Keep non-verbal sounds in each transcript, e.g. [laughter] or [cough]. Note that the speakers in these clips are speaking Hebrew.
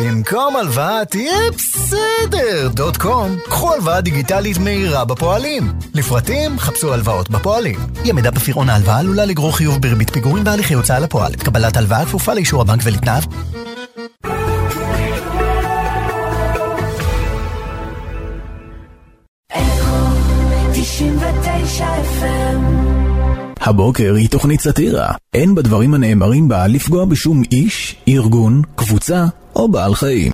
במקום הלוואה תהיה בסדר דוט קום. קחו הלוואה דיגיטלית מהירה בפועלים. לפרטים חפשו הלוואות בפועלים. אי עמידה בפירעון ההלוואה עלולה לגרור חיוב בריבית פיגורים והליכי הוצאה לפועל. קבלת הלוואה כפופה לאישור הבנק ולתנאיו. הבוקר היא תוכנית סאטירה. אין בדברים הנאמרים בה לפגוע בשום איש, ארגון, קבוצה או בעל חיים.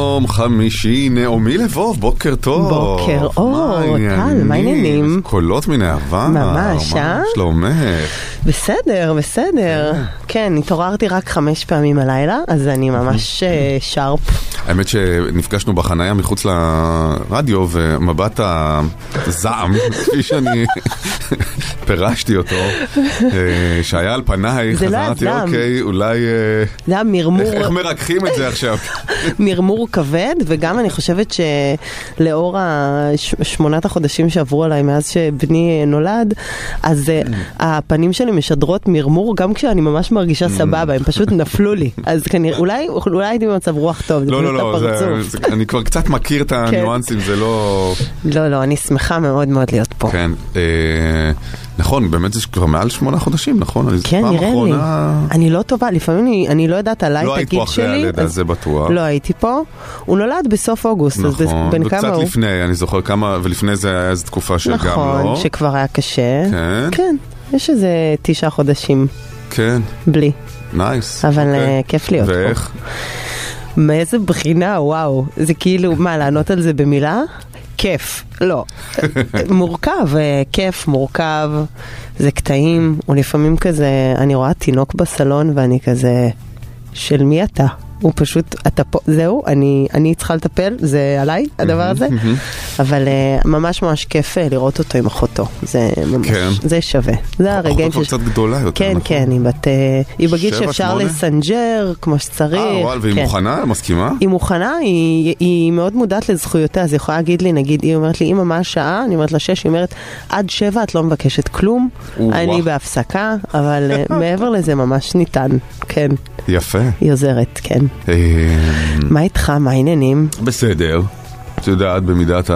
יום חמישי, נעמי לבוב, בוקר טוב. בוקר אור? טל, מה העניינים? קולות מן העבר. ממש, אה? מה שלומך? בסדר, בסדר. כן, התעוררתי רק חמש פעמים הלילה, אז אני ממש אה, שרפ. האמת שנפגשנו בחנייה מחוץ לרדיו, ומבט הזעם, כפי שאני פירשתי אותו, [laughs] אה, שהיה על פנייך, זה אז לא. אוקיי, אולי... אה, זה היה מרמור, איך מרככים את זה עכשיו? [laughs] מרמור כבד, וגם אני חושבת שלאור השמונת החודשים שעברו עליי מאז שבני נולד, אז אה, הפנים שלי משדרות מרמור גם כשאני ממש מרגישה סבבה, הם פשוט נפלו לי. [laughs] אז כנראה, אולי הייתי במצב רוח טוב, זה לא, פשוט לא, לא, הפרצוף. זה- אני כבר קצת מכיר את הניואנסים, זה לא... לא, לא, אני שמחה מאוד מאוד להיות פה. כן, נכון, באמת זה כבר מעל שמונה חודשים, נכון? כן, נראה לי. אחרונה- אני לא טובה, לפעמים אני, אני לא יודעת עליי לא את היית הגיל פה אחרי שלי. הלידה, אז- זה בטוח. לא הייתי פה. הוא נולד בסוף אוגוסט, אז נכון, בן כמה וקצת הוא? לפני, אני זוכר כמה, ולפני זה היה איזו תקופה שגם לא. נכון, שכבר היה קשה. כן. כן, יש איזה תשעה חודשים כן, בלי, נייס. אבל אוקיי. אה, כיף להיות פה. ואיך? מאיזה בחינה, וואו. זה כאילו, מה, לענות על זה במילה? כיף. לא. מורכב, אה, כיף, מורכב. זה קטעים, הוא לפעמים כזה, אני רואה תינוק בסלון ואני כזה, של מי אתה? הוא פשוט, אתה פה, זהו, אני, אני צריכה לטפל, זה עליי, הדבר הזה. אבל אה, ממש ממש כיף אה, לראות אותו עם אחותו. זה ממש, כן. זה שווה. זה הרגעים אחותו כבר קצת גדולה יותר, כן, נכון? כן, היא בת... אה, היא בגיל שאפשר? לסנג'ר כמו שצריך. אה, וואל, והיא כן. מוכנה? מסכימה? היא מוכנה, היא, היא מאוד מודעת לזכויותיה, אז היא יכולה להגיד לי, נגיד, היא אומרת לי, אמא, מה השעה? אני אומרת לה שש, היא אומרת, עד שבע את לא מבקשת כלום. אני בהפסקה, אבל מעבר לזה ממש ניתן, כן, יפה. היא עוזרת, כן. אה, מה איתך, מה העניינים? בסדר. את יודעת, במידת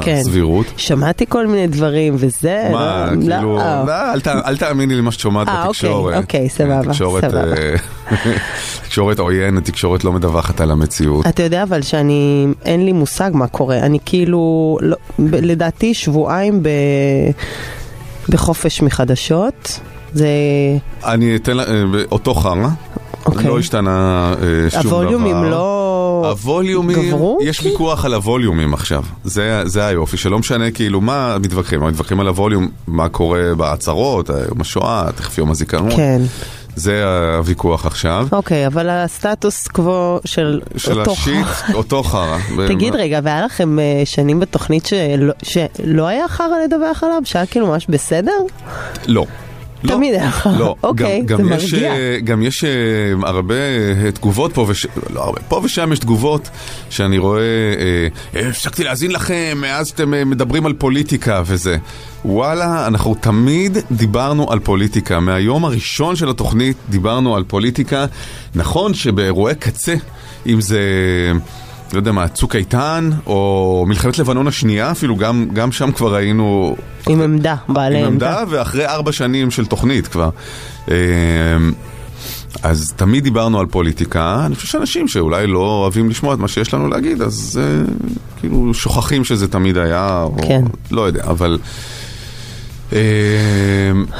כן. הסבירות. שמעתי כל מיני דברים, וזה... מה, לא, כאילו, לא. לא, אל ת- אל תאמיני למה שאת שומעת אה, בתקשורת. אוקיי, אוקיי, סבבה, כן, תקשורת, סבבה. אה, [laughs] תקשורת עוינת, תקשורת לא מדווחת על המציאות. אתה יודע אבל שאני, אין לי מושג מה קורה, אני כאילו, לא, לדעתי שבועיים ב, בחופש מחדשות, זה, אני אתן לה, אה, אותו חרא, אוקיי. לא השתנה אה, שום דבר. הווליומים לא הווליומים, גברו? יש ויכוח על הווליומים עכשיו, זה, זה היופי, שלא משנה כאילו מה מתווכחים, מתווכחים על הווליום, מה קורה בהצהרות, יום השואה, תכף יום הזיכרון, כן, זה הוויכוח עכשיו. אוקיי, אבל הסטטוס קוו של של אותו השיט, אותו חרא. תגיד רגע, והיה לכם אה, שנים בתוכנית שלא, שלא היה חרא לדווח עליו? שהיה כאילו ממש בסדר? לא. לא. תמיד היה חרא. לא, אוקיי, גם, זה גם יש, מרגיע. אה, גם יש אה, הרבה אה, תגובות פה, וש... לא הרבה, פה ושם יש תגובות שאני רואה, אה, "אה, הפסקתי להאזין לכם, מאז אתם אה, מדברים על פוליטיקה וזה. וואלה, אנחנו תמיד דיברנו על פוליטיקה. מהיום הראשון של התוכנית דיברנו על פוליטיקה. נכון שבאירועי קצה, אם זה... לא יודע מה, צוק איתן, או מלחמת לבנון השנייה, אפילו גם, גם שם כבר היינו עם עמדה, בעלי עם עמדה. עמדה, ואחרי ארבע שנים של תוכנית כבר. אמ, אז תמיד דיברנו על פוליטיקה, אני חושב שאנשים שאולי לא אוהבים לשמוע את מה שיש לנו להגיד, אז אה, כאילו שוכחים שזה תמיד היה, או כן. לא יודע, אבל... אמ,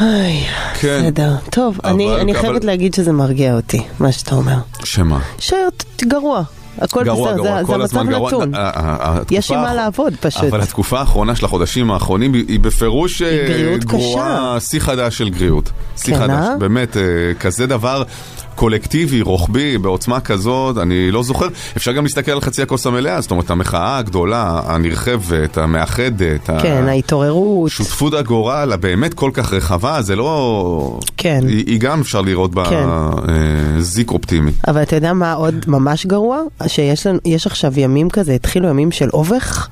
איי, כן. בסדר. טוב, אני אבל- אני אבל- חייבת להגיד שזה מרגיע אותי, מה שאתה אומר. שמה? שגרוע. הכל גרוע, בסדר, גרוע, זה- כל זה הזמן המצב גרוע. נתון. ה- ה- ה- יש עם התקופה מה לעבוד פשוט. אבל התקופה האחרונה של החודשים האחרונים היא בפירוש אה, גרועה, שיא חדש של גריעות. שיא כן, חדש, אה? באמת, אה, כזה דבר קולקטיבי, רוחבי, בעוצמה כזאת, אני לא זוכר. אפשר גם להסתכל על חצי הכוס המלאה, זאת אומרת, המחאה הגדולה, הנרחבת, המאחדת, ה- כן, ההתעוררות. שותפות הגורל הבאמת כל כך רחבה, זה לא... כן. היא, היא גם אפשר לראות בה כן. אה, זיק אופטימי. אבל אתה יודע מה עוד ממש גרוע? שיש לנו, עכשיו ימים כזה, התחילו ימים של אובך,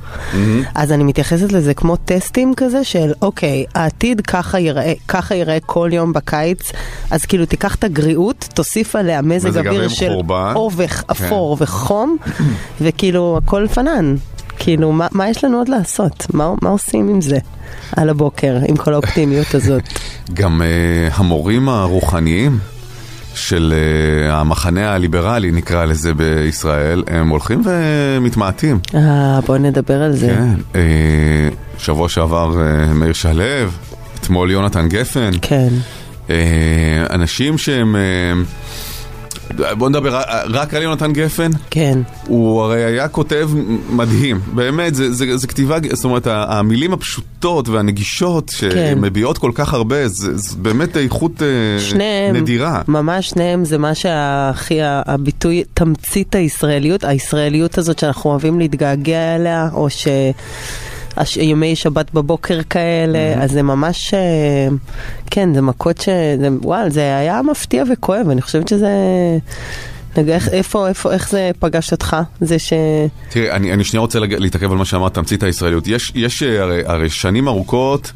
אז אני מתייחסת לזה כמו טסטים כזה של אוקיי, העתיד ככה ייראה, ככה ייראה כל יום בקיץ, אז כאילו תיקח את הגריעות, תוסיף עליה מזג אוויר של. אובך, כן. אפור וחום, [clears throat] וכאילו הכל פנן. כאילו, מה, מה יש לנו עוד לעשות? מה, מה עושים עם זה על הבוקר, עם כל האופטימיות [laughs] הזאת? גם uh, המורים הרוחניים של uh, המחנה הליברלי, נקרא לזה בישראל, הם הולכים ומתמעטים. אה, בוא נדבר על זה. כן, uh, שבוע שעבר uh, מאיר שלו, אתמול יונתן גפן. כן. Uh, אנשים שהם... Uh, בוא נדבר רק על יונתן גפן. כן. הוא הרי היה כותב מדהים, באמת, זה, זה, זה כתיבה, זאת אומרת, המילים הפשוטות והנגישות שמביעות כל כך הרבה, זה, זה באמת איכות אה, שניהם, נדירה. ממש שניהם זה מה שהכי, הביטוי, תמצית הישראליות, הישראליות הזאת שאנחנו אוהבים להתגעגע אליה, או ש... הש... ימי שבת בבוקר כאלה, אז זה ממש, אה, כן, זה מכות ש... זה, וואל, זה היה מפתיע וכואב, אני חושבת שזה... איך- איפה, איפה, איך זה פגש אותך? זה ש... תראה, אני, אני שנייה רוצה להתעכב על מה שאמרת, תמצית הישראליות. יש, יש אה, הרי, הרי שנים ארוכות,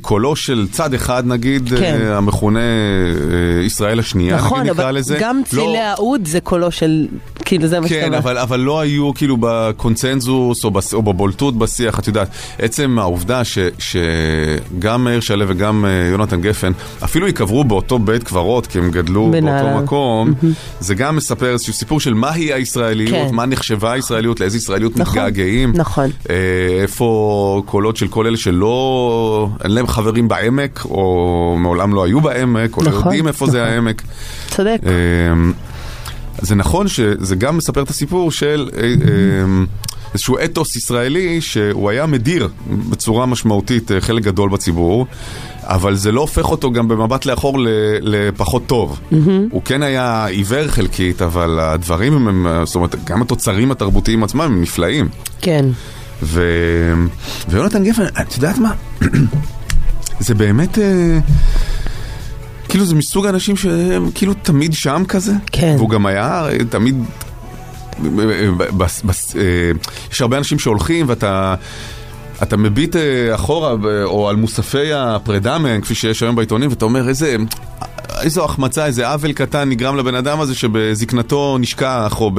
קולו של צד אחד, נגיד, כן. אה, המכונה אה, ישראל השנייה, נכון, נגיד נקרא אבל לזה. גם לא- צילי האוד זה קולו של, כאילו זה מה שאתה כן, אומר. אבל, אבל לא היו כאילו בקונצנזוס או, בס, או בבולטות בשיח, את יודעת, עצם העובדה ש, שגם מאיר שלו וגם אה, יונתן גפן אפילו ייקברו באותו בית קברות כי הם גדלו בנהלל. באותו מקום, זה גם מספר איזשהו סיפור של מהי הישראליות, כן. מה נחשבה הישראליות, לאיזה ישראליות נכון, מתגעגעים, נכון. אה, איפה קולות של כל אלה שלא, אין להם חברים בעמק, או מעולם לא היו בעמק, או לא נכון, יודעים איפה זה נכון. העמק. צודק. אמ, זה נכון שזה גם מספר את הסיפור של אה, אמ, איזשהו אתוס ישראלי שהוא היה מדיר בצורה משמעותית אה, חלק גדול בציבור, אבל זה לא הופך אותו גם במבט לאחור לפחות טוב. הוא כן היה עיוור חלקית, אבל הדברים הם- הם, זאת אומרת, גם התוצרים התרבותיים עצמם הם נפלאים. כן. ו... ויונתן גפן, את יודעת מה? [clears throat] זה באמת... אה, כאילו זה מסוג האנשים שהם כאילו תמיד שם כזה. כן. והוא גם היה אה, תמיד... אה, בס, בס, יש הרבה אנשים שהולכים ואתה... אתה מביט אה, אחורה או על מוספי הפרידה מהם, כפי שיש היום בעיתונים, ואתה אומר איזה... איזו החמצה, איזה עוול קטן נגרם לבן אדם הזה שבזקנתו נשכח, או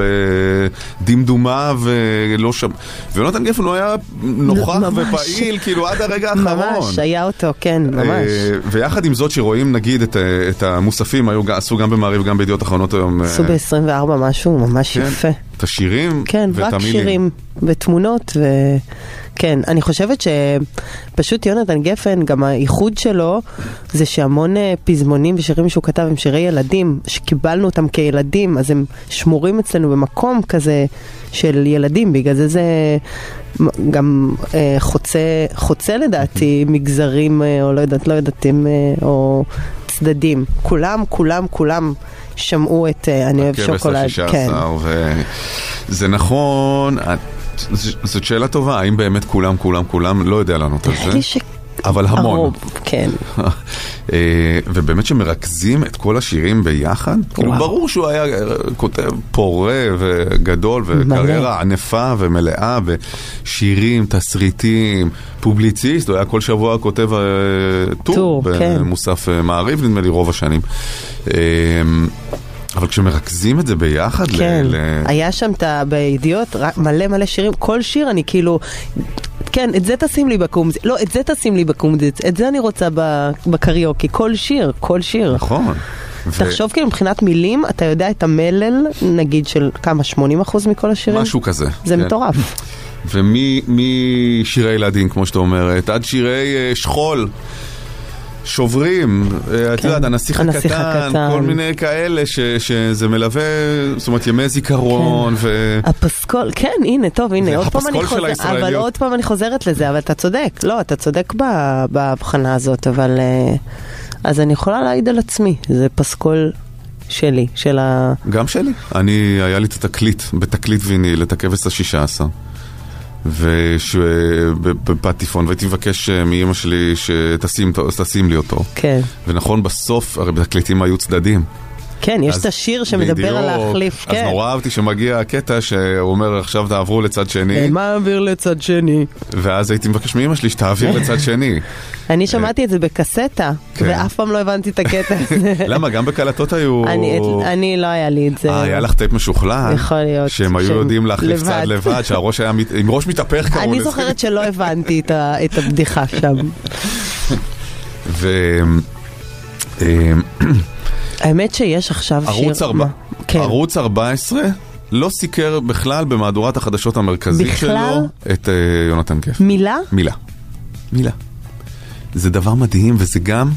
בדמדומיו ולא שם. ויונתן גפן הוא היה נוכח ממש. ופעיל, כאילו עד הרגע האחרון. ממש, היה אותו, כן, ממש. אה, ויחד עם זאת שרואים נגיד את, ה- את המוספים, היו, עשו גם במעריב וגם בידיעות אחרונות היום. אה, עשו ב-24 משהו ממש כן, יפה. את השירים כן, ואת רק המילים. שירים ותמונות ו... כן, אני חושבת שפשוט יונתן גפן, גם הייחוד שלו זה שהמון אה, פזמונים ושירים שהוא כתב הם שירי ילדים, שקיבלנו אותם כילדים, אז הם שמורים אצלנו במקום כזה של ילדים, בגלל זה זה גם אה, חוצה, חוצה לדעתי מגזרים, אה, או לא יודעת, לא יודעת אם, אה, או הצדדים. כולם, כולם, כולם שמעו את אה, אני אוהב שוקולד. כן. עשר, וזה נכון, ז- זאת שאלה טובה, האם באמת כולם, כולם, כולם, לא יודע לענות על זה, ש... אבל המון. הרוב, כן. אה, ובאמת שמרכזים את כל השירים ביחד, כאילו וואו. ברור שהוא היה אה, כותב פורה וגדול וקריירה ענפה ומלאה ושירים, תסריטים, פובליציסט, הוא היה כל שבוע כותב אה, טור טור, כן. במוסף אה, מעריב נדמה לי רוב השנים. אבל כשמרכזים את זה ביחד, כן, ל- היה שם את ה... בידיעות מלא מלא שירים, כל שיר אני כאילו, כן, את זה תשים לי בקומזיץ, לא, את זה תשים לי בקומזיץ, את זה אני רוצה בקריוקי, כל שיר, כל שיר. נכון. ו- תחשוב כאילו מבחינת מילים, אתה יודע את המלל, נגיד של כמה, 80% מכל השירים? משהו כזה. זה כן. מטורף. ומשירי ילדים, כמו שאת אומרת, עד שירי אה, שכול. שוברים, אה, את כן. יודעת, הנסיך הנסיך הקטן, הקטן. כל מיני כאלה ש- שזה מלווה, זאת אומרת, ימי זיכרון, ו... הפסקול, כן, הנה, טוב, הנה, עוד פעם אני חוזרת, אבל. עוד פעם אני חוזרת לזה, אבל אתה צודק, לא, אתה צודק בהבחנה הזאת, אבל... אה, אז אני יכולה להעיד על עצמי, זה פסקול שלי, של ה... גם שלי. אני, היה לי את התקליט, בתקליט ויניל, את הכבש השישה עשר. ובפטיפון, והייתי מבקש אה, מאימא שלי שתשים תשים לי אותו. כן. ונכון, בסוף, הרי בתקליטים היו צדדים. כן, יש אז את השיר שמדבר על. להחליף, אז כן. נורא אהבתי שמגיע הקטע שהוא אומר עכשיו תעברו לצד שני, מעביר לצד שני. ואז הייתי מבקש מאמא שלי שתעביר [laughs] לצד שני. אני שמעתי את זה בקסטה, כן. ואף פעם לא הבנתי את הקטע הזה. [laughs] למה? גם בקלטות היו... אני- אני, לא היה לי את זה. אה, היה לך טייפ משוכלל? יכול להיות שהם היו יודעים להחליף לבד. צד לבד, שהראש היה מת- עם ראש מתהפך [laughs] קראו אני לזה. זוכרת שלא הבנתי את ה- את הבדיחה שם. ו... האמת שיש עכשיו שיר... ערוץ ארבע- מה? כן. ערוץ 14 לא סיקר בכלל במהדורת החדשות המרכזית בכלל? שלו את אה, יונתן גפן. מילה? מילה. מילה. זה דבר מדהים, וזה גם...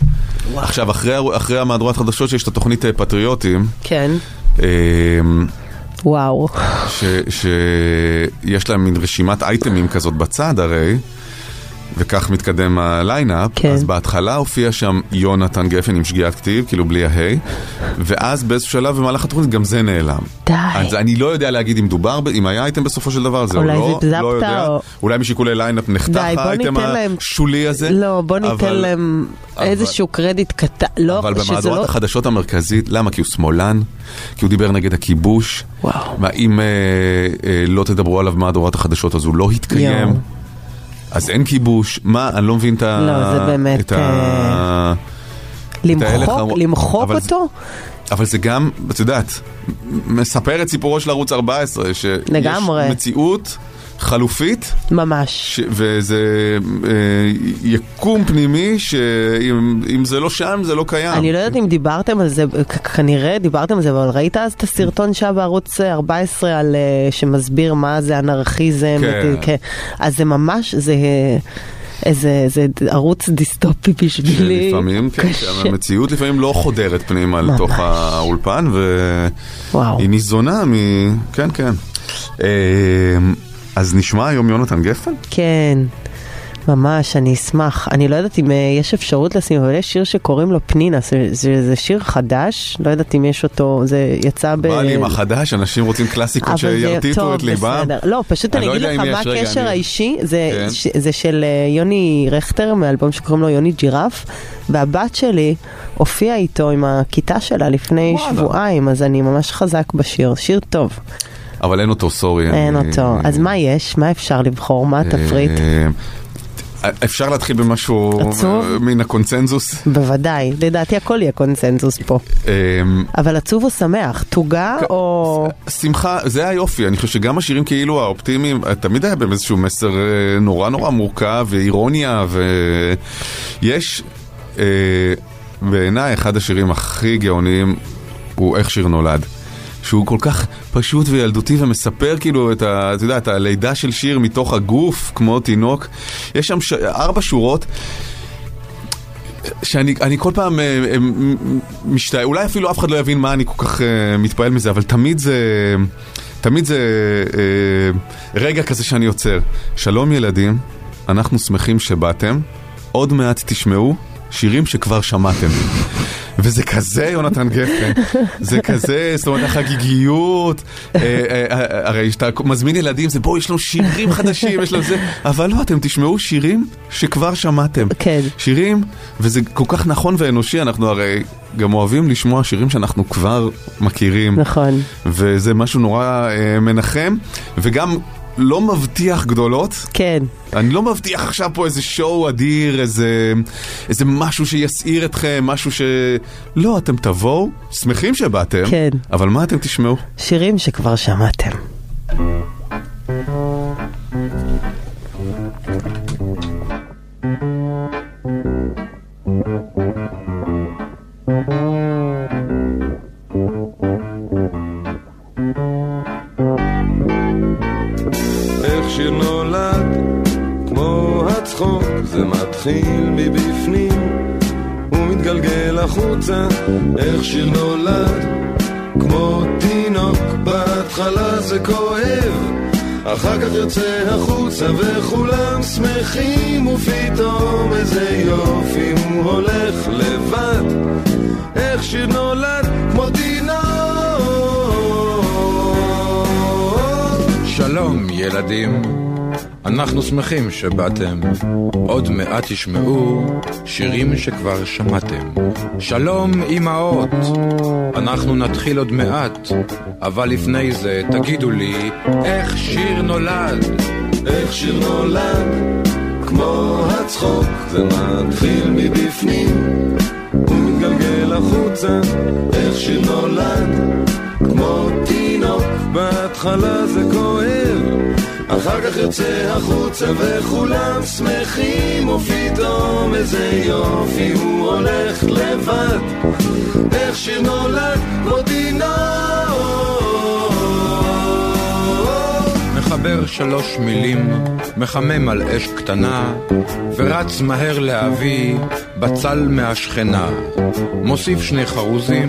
עכשיו, אחרי, אחרי המהדורת חדשות שיש את התוכנית אה, פטריוטים, כן. אה, וואו. שיש להם מין רשימת אייטמים כזאת בצד הרי, וכך מתקדם ה lineup, כן. אז בהתחלה הופיע שם יונתן גפן עם שגיאת כתיב, כאילו בלי ההי, ואז באיזשהו שלב במהלך התוכנית גם זה נעלם. די. אז אני לא יודע להגיד אם דובר, אם היה אייטם בסופו של דבר על זה או אולי לא, זה לא יודע. או- אולי משיקולי lineup נחתך האייטם ניתן להם- השולי הזה. לא, בוא ניתן אבל- להם אבל- איזשהו קרדיט קטן. לא, אבל במהדורת לא... החדשות המרכזית, למה? כי הוא שמאלן, כי הוא דיבר נגד הכיבוש. וואו. מה, אם אה, אה, לא תדברו עליו במהדורת החדשות אז הוא לא יתקיים. יואו. אז אין כיבוש. מה, אני לא מבין את ה... לא, זה באמת, את ה... ההלך למחוק. למחוק אותו? אבל זה גם, את יודעת, מספר את סיפורו של ערוץ 14, שיש לגמרי. מציאות חלופית, ממש. ש... וזה אה, יקום פנימי, שאם אם זה לא שם, זה לא קיים. אני לא יודעת אם דיברתם על זה, כנראה דיברתם על זה, אבל ראית אז את הסרטון שהיה בערוץ אה, 14 על, אה, שמסביר מה זה אנרכיזם? כן. את- כן. אז זה ממש, זה אה, איזה זה ערוץ דיסטופי בשבילי. שלפעמים, כן, קשה. המציאות לפעמים לא חודרת פנימה ממש. לתוך האולפן. והיא ניזונה מ... כן, כן. אז נשמע היום יונתן גפן? כן, ממש, אני אשמח. אני לא יודעת אם אה, יש אפשרות לשים, אבל יש שיר שקוראים לו פנינה, זה, זה, זה שיר חדש, לא יודעת אם יש אותו, זה יצא ב... בא לי עם החדש, אנשים רוצים קלאסיקות שירטיטו את ליבם. בסדר. לא, פשוט אני אני לא אגיד לך מה הקשר אני- האישי, זה, כן. ש, זה של אה, יוני רכטר, מאלבום שקוראים לו יוני ג'ירף, והבת שלי הופיעה איתו עם הכיתה שלה לפני וואלה. שבועיים, אז אני ממש חזק בשיר, שיר טוב, אבל אין אותו, סורי. אין אותו. אז מה יש? מה אפשר לבחור? מה התפריט? אה, אפשר להתחיל במשהו עצוב? אה, מן הקונצנזוס. בוודאי, לדעתי הכל יהיה קונצנזוס פה. אה, אבל עצוב או שמח? תוגה או... שמחה, זה היופי, אני חושב שגם השירים כאילו האופטימיים, אה, תמיד היה בהם איזשהו מסר נורא נורא מורכב ואירוניה, ויש בעיניי אחד השירים הכי גאוניים הוא איך שיר נולד. שהוא כל כך פשוט וילדותי ומספר כאילו את ה... אתה יודע, את הלידה של שיר מתוך הגוף, כמו תינוק. יש שם ש... ארבע שורות. שאני אני כל פעם אה, אה, משתאה, אולי אפילו אף אחד לא יבין מה אני כל כך אה, מתפעל מזה, אבל תמיד זה, תמיד זה רגע כזה שאני עוצר. שלום ילדים, אנחנו שמחים שבאתם, עוד מעט תשמעו שירים שכבר שמעתם. וזה כזה יונתן גפן, זה כזה, זאת אומרת, החגיגיות, אה, אה, אה, הרי כשאתה מזמין ילדים, זה בואו, יש לנו שירים חדשים, יש לנו זה, אבל לא, אתם תשמעו שירים שכבר שמעתם. כן. שירים, וזה כל כך נכון ואנושי, אנחנו הרי גם אוהבים לשמוע שירים שאנחנו כבר מכירים. נכון. וזה משהו נורא אה, מנחם, וגם לא מבטיח גדולות. כן. אני לא מבטיח עכשיו פה איזה שואו אדיר, איזה, איזה משהו שיסעיר אתכם, משהו ש... לא, אתם תבואו, שמחים שבאתם, כן. אבל מה אתם תשמעו? שירים שכבר שמעתם. מתחיל מבפנים ומתגלגל החוצה. איך שיר נולד, כמו תינוק, בהתחלה זה כואב, אחר כך יוצא החוצה וכולם שמחים, ופתאום איזה יופי הוא הולך לבד. איך שיר נולד, כמו תינוק. שלום ילדים, אנחנו שמחים שבאתם. עוד מעט תשמעו שירים שכבר שמעתם. שלום אמהות, אנחנו נתחיל עוד מעט, אבל לפני זה תגידו לי איך שיר נולד. איך שיר נולד, כמו הצחוק, זה מתחיל מבפנים ומתגלגל החוצה. איך שיר נולד, כמו תינוק, בהתחלה זה כואב, אחר כך יוצא החוצה וכולם שמחים, ופתאום איזה יופי הוא הולך לבד. איך שיר נולד, כמו תינוק. מחבר שלוש מילים, מחמם על אש קטנה, ורץ מהר להביא בצל מהשכנה. מוסיף שני חרוזים,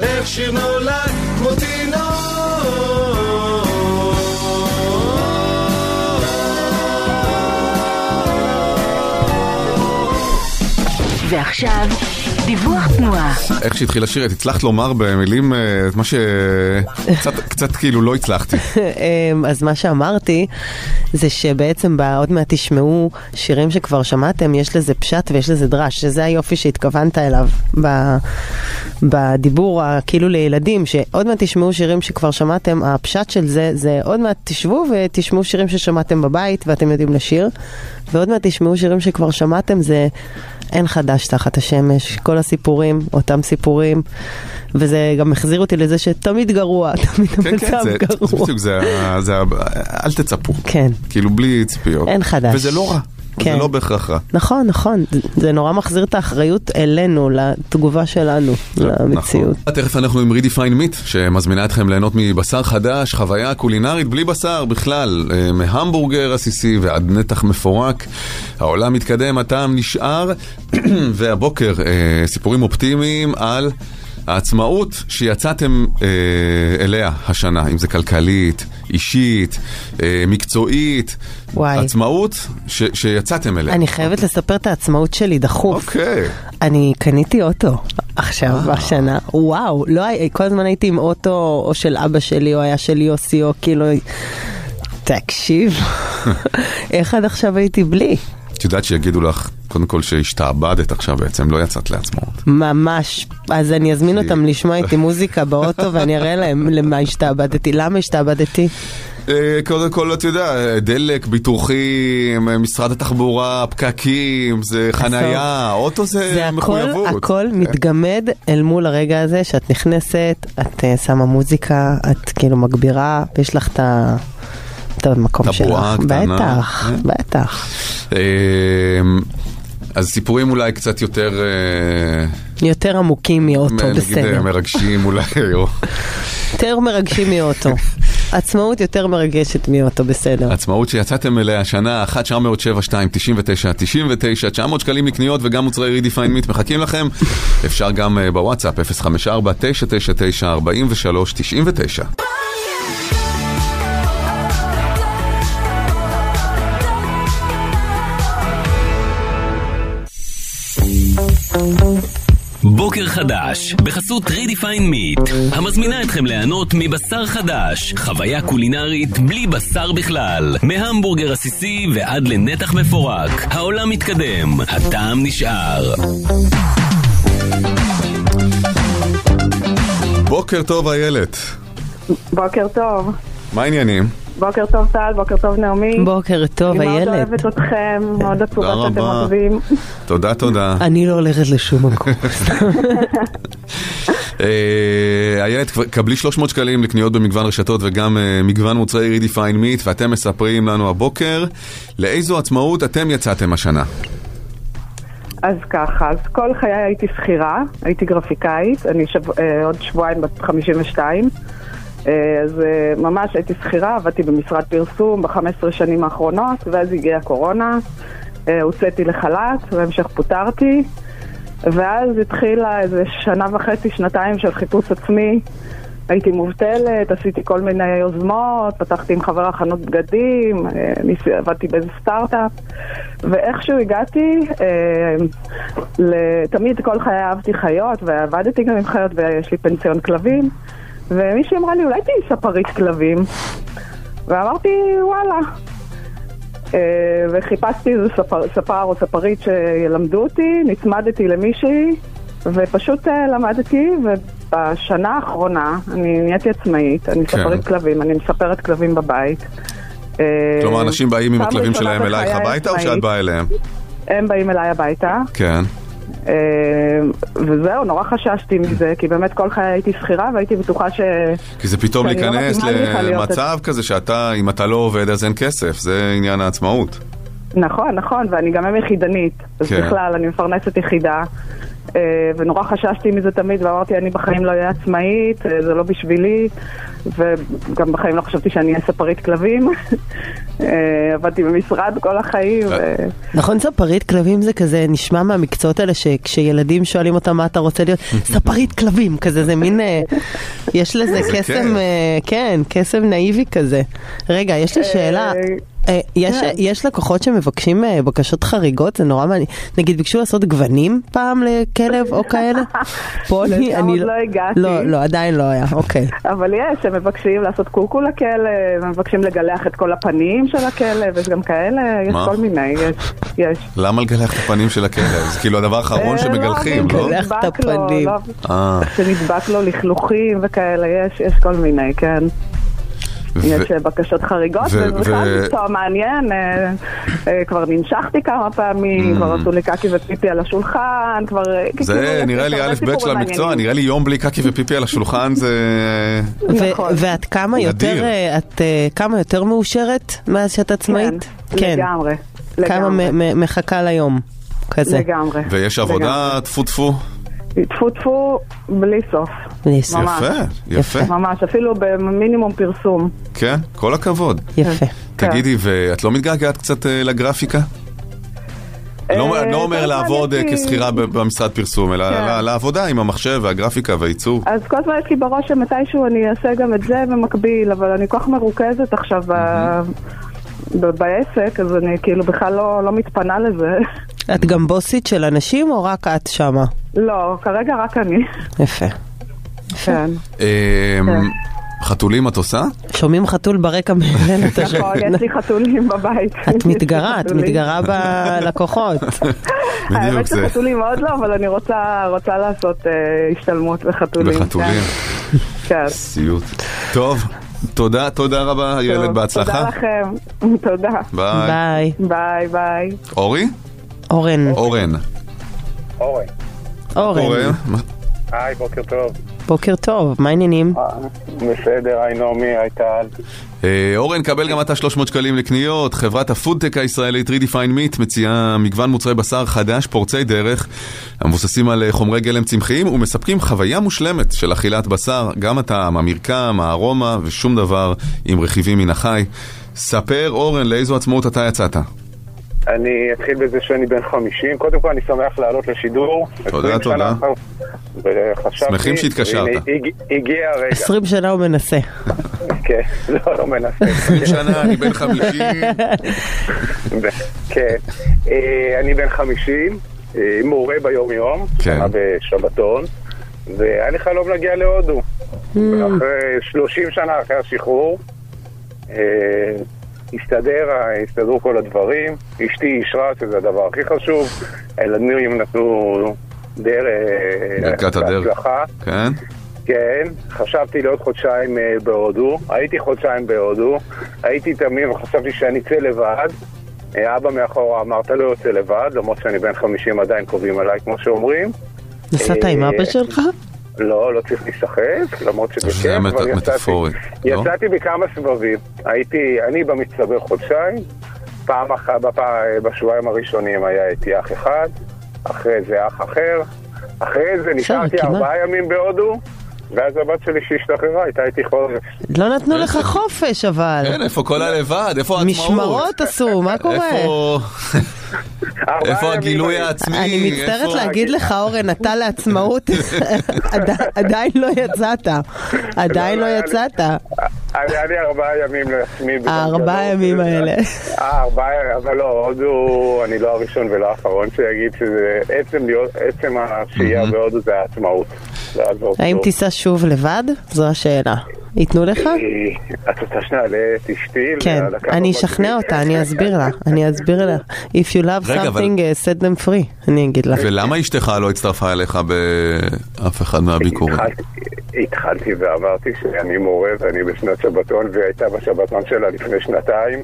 איך שיר נולד כמו ועכשיו, דיווח תנועה. איך שהתחיל השיר, את הצלחת לומר במילים אה, את מה שקצת קצת כאילו לא הצלחתי. [laughs] אמ, אז מה שאמרתי זה שבעצם עוד מעט תשמעו שירים שכבר שמעתם, יש לזה פשט ויש לזה דרש, שזה היופי שהתכוונת אליו בדיבור כאילו לילדים, שעוד מעט תשמעו שירים שכבר שמעתם, הפשט של זה, זה עוד מעט תשבו ותשמעו שירים ששמעתם בבית ואתם יודעים לשיר, ועוד מעט תשמעו שירים שכבר שמעתם, זה אין חדש תחת השמש, כל הסיפורים, אותם סיפורים, וזה גם החזיר אותי לזה שתמיד גרוע, [laughs] תמיד כן, כן, המצב זה, זה גרוע. בדיוק, זה, זה, אל תצפו. כן. כאילו בלי ציפיות. אין חדש. וזה לא רע. כן. זה לא בהכרח רע. נכון, נכון, זה- נורא מחזיר את האחריות אלינו, לתגובה שלנו, למציאות. נכון. תכף אנחנו עם רידיפיין מיט, שמזמינה אתכם ליהנות מבשר חדש, חוויה קולינרית בלי בשר בכלל, אה, מהמבורגר עסיסי ועד נתח מפורק. העולם מתקדם, הטעם נשאר, [clears throat] והבוקר אה, סיפורים אופטימיים על... העצמאות שיצאתם אה, אליה השנה, אם זה כלכלית, אישית, אה, מקצועית, וואי. עצמאות ש, שיצאתם אליה. אני חייבת לספר את העצמאות שלי דחוף. אוקיי. אני קניתי אוטו עכשיו, אה. השנה. וואו, לא, כל הזמן הייתי עם אוטו או של אבא שלי או היה של יוסי או כאילו... תקשיב, [laughs] איך עד עכשיו הייתי בלי? יודעת שיגידו לך, קודם כל שהשתעבדת עכשיו בעצם, לא יצאת לעצמאות. ממש. אז אני אזמין אותם לשמוע איתי מוזיקה באוטו ואני אראה להם למה השתעבדתי. למה השתעבדתי? אה, קודם כל, אתה יודע, דלק, ביטוחים, משרד התחבורה, פקקים, זה חנייה, אוטו זה זה מחויבות. הכל כן. מתגמד אל מול הרגע הזה שאת נכנסת, את אה, שמה מוזיקה, את כאילו מגבירה, ויש לך את ה... את המקום את שלך. הבועה הקטנה. בטח, כן. בטח. אה, אז סיפורים אולי קצת יותר, אה, יותר עמוקים מאוטו, נגיד אה, בסדר. מרגשים אולי, [laughs] או יותר מרגשים מאוטו. [laughs] עצמאות יותר מרגשת מאוטו, בסדר. עצמאות שיצאתם אליה השנה, 1 907 2 99 99 900 שקלים לקניות וגם מוצרי רידיפיין מיט מחכים לכם. אפשר גם אה, בוואטסאפ 054 999 43 99 בוקר חדש, בחסות Redefine Meat, המזמינה אתכם ליהנות מבשר חדש, חוויה קולינרית בלי בשר בכלל, מהמבורגר עסיסי ועד לנתח מפורק, העולם מתקדם, הטעם נשאר. בוקר טוב איילת, בוקר טוב. מה העניינים? בוקר טוב טל, בוקר טוב נעמי. בוקר טוב, אני מאוד איילת. אוהבת אתכם, מאוד עצובה שאתם רבה. עוקבים. תודה תודה. [laughs] אני לא הולכת לשום מקום. [laughs] אה, איילת, קבלי 300 שקלים לקניות במגוון רשתות וגם אה, מגוון מוצרי רידיפיין מיט ואתם מספרים לנו הבוקר לאיזו עצמאות אתם יצאתם השנה. אז ככה, אז כל חיי הייתי שכירה, הייתי גרפיקאית, אני שב... אה, עוד שבועיים בת 52. אה, אז אה, ממש הייתי שכירה, עבדתי במשרד פרסום ב-15 שנים האחרונות, ואז הגיעה הקורונה, אה, הוצאתי לחל"ת, בהמשך פוטרתי, ואז התחילה איזה שנה וחצי, שנתיים של חיפוש עצמי. הייתי מובטלת, עשיתי כל מיני יוזמות, פתחתי עם חברה חנות בגדים, עבדתי באיזה סטארט-אפ, ואיכשהו הגעתי, אה, ל- תמיד כל חיי אהבתי חיות, ועבדתי גם עם חיות, ויש לי פנסיון כלבים, ומישהי אמרה לי, אולי תהיי ספרית כלבים? ואמרתי, וואלה. אה, וחיפשתי איזה ספר, ספר או ספרית שילמדו אותי, נצמדתי למישהי, ופשוט אה, למדתי, ובשנה האחרונה אני נהייתי עצמאית, אני כן. ספרית כלבים, אני מספרת כלבים בבית. אה, כלומר, אנשים באים עם הכלבים שלהם אלייך הביתה או שאת. באה אליהם? הם באים אליי הביתה, כן. אה, וזהו, נורא חששתי מזה, כי באמת כל חיי הייתי שכירה והייתי בטוחה ש... כי זה פתאום לא להיכנס למצב כזה שאתה, אם אתה לא עובד אז אין כסף, זה עניין העצמאות. נכון, נכון, ואני גם אם יחידנית. אז כן. בכלל, אני מפרנסת יחידה. אה, ונורא חששתי מזה תמיד, ואמרתי, אני בחיים לא אהיה עצמאית, אה, זה לא בשבילי, וגם בחיים לא חשבתי שאני אהיה ספרית כלבים. [laughs] אה, עבדתי במשרד כל החיים. נכון, ספרית כלבים זה כזה, נשמע מהמקצועות האלה שכשילדים שואלים אותם מה אתה רוצה להיות, [laughs] ספרית כלבים, כזה, זה מין, יש לזה זה קסם. אה, כן, קסם נאיבי כזה. רגע, יש לי שאלה. אה, יש, כן. יש לקוחות שמבקשים אה, בקשות חריגות, זה נורא מעניין. נגיד, ביקשו לעשות גוונים פעם לכלב או כאלה? [laughs] פוני, לשם אני עוד לא הגעתי. לא, לא, עדיין לא היה, אוקיי. אבל יש, הם מבקשים לעשות קוקו לכלב, הם מבקשים לגלח את כל הפנים של הכלב, יש גם כאלה, יש? כל מיני, יש, יש. למה לגלח את הפנים של הכלב? זה כאילו הדבר האחרון אה, שמגלחים, לא? לא? גלח את הפנים. לא. שנדבק לו לכלוכים וכאלה, יש, יש כל מיני, כן. יש אה, בקשות חריגות, וזה בכלל מקצוע מעניין, אה, אה, כבר ננשכתי כמה פעמים, כבר עשו לי קקי ופיפי על השולחן, כבר... כאילו, Mm. זה יש נראה לי א' ב' של המקצוע. נראה לי יום בלי קקי ופיפי על השולחן זה... ו- נכון. ואת כמה יותר, את כמה יותר מאושרת מאז שאת עצמאית? כן, לגמרי. כמה לגמרי. מ- מחכה ליום? כזה. לגמרי. ויש עבודה, טפו טפו. טפו טפו בלי סוף. בלי סוף. ממש. יפה, יפה. ממש, אפילו במינימום פרסום. כן, כל הכבוד. יפה. תגידי, ואת לא מתגעגעת קצת אה, לגרפיקה? לא אני לא אומר כל הזמן לעבוד אה, כשכירה במשרד פרסום, אלא כן. לעבודה עם המחשב והגרפיקה והעיצוב. אז כל הזמן יש לי בראש שמתישהו אני אעשה גם את זה במקביל, אבל אני כל כך מרוכזת עכשיו בעסק, אז אני כאילו בכלל לא, לא מתפנה לזה. את גם בוסית של אנשים או רק את שמה? לא, כרגע רק אני. יפה. כן. אמ, כן. חתולים את עושה? שומעים חתול ברקע אתה נכון? יש לי חתולים בבית. את מתגרה, את. מתגרה בלקוחות. [laughs] בדיוק האמת זה. שחתולים עוד לא, אבל אני רוצה, רוצה לעשות אה, השתלמות בחתולים. בחתולים. כן. סיוט. טוב, תודה, תודה רבה, איילת, בהצלחה. תודה לכם. [laughs] תודה. ביי. ביי ביי. אורי? אורן. אורן. אורן. אורן. היי, בוקר טוב. בוקר טוב, מה העניינים? בסדר, היי נעמי, היי טל. אה, אורן, קבל גם אתה 300 שקלים לקניות. חברת הפודטק הישראלית Redefine Meat מציעה מגוון מוצרי בשר חדש, פורצי דרך, המבוססים על אה, חומרי גלם צמחיים ומספקים חוויה מושלמת של אכילת בשר, גם הטעם, המרקם, הארומה ושום דבר עם רכיבים מן החי. ספר, אורן, לאיזו עצמאות אתה יצאת? אני אתחיל בזה שאני בן 50. קודם כל, אני שמח לעלות לשידור. תודה, 20 תודה. וחשבתי... שמחים שהתקשרת. הגיע הרגע. 20 שנה הוא מנסה. כן, [laughs] לא, לא מנסה. 20 שנה, אני בן 50. כן. אה, אני בן 50, אה, מורה ביום-יום, כן. שנה בשבתון, והיה לי חלום להגיע להודו. אחרי 30 שנה אחרי השחרור, אה, הסתדר, הסתדרו כל הדברים, אשתי אישרה שזה הדבר הכי חשוב, הילדים נתנו דרך, ברכת הדרך. בהצלחה. כן? כן, חשבתי לעוד חודשיים אה, בהודו, הייתי חודשיים בהודו, הייתי תמים וחשבתי שאני אצא לבד. אה, אבא מאחורה אמר, אתה לא יוצא לבד, למרות שאני בן 50 עדיין קובעים עליי, כמו שאומרים. נסעת עם אה, אבא שלך? לא, לא צריך להישחק, למרות שבכיף, זה מט- אבל יצאתי- לא? יצאתי בכמה סבבים. הייתי, אני במצטבר חודשיים, פעם אחת, בשבועיים הראשונים היה איתי אח אחד, אחרי זה אח אחר, אחרי זה נשארתי. ארבעה ימים בהודו, ואז הבת שלי שהשתחררה הייתה איתי חודש. לא נתנו לך חופש אבל. כן, איפה כל הלבד? איפה העצמאות? משמרות עשו, מה קורה? איפה... ימים הגילוי. העצמי? אני מצטערת להגיד לך, אורן, אתה לעצמאות [laughs] עדי- עדיין לא יצאת. עדיין לא לא, יצאת. היה לי ארבעה ימים לעצמי. הארבעה ימים האלה. אה, ארבעה, אבל לא, הודו, אני לא הראשון ולא האחרון שיגיד שזה עצם השהייה בהודו זה העצמאות. זה יעזור האם. תיסע שוב לבד? זו השאלה. ייתנו לך? אה, את רוצה שנעלה את אשתי? כן, אני? אשכנע אותה, אני אסביר לה, אני אסביר לה. If you love something, uh, set them free, אני אגיד לה. ולמה אשתך לא הצטרפה אליך באף אחד מהביקורים? התחלתי ואמרתי שאני מורה ואני בשנת שבתון והיא הייתה בשבתון שלה לפני שנתיים.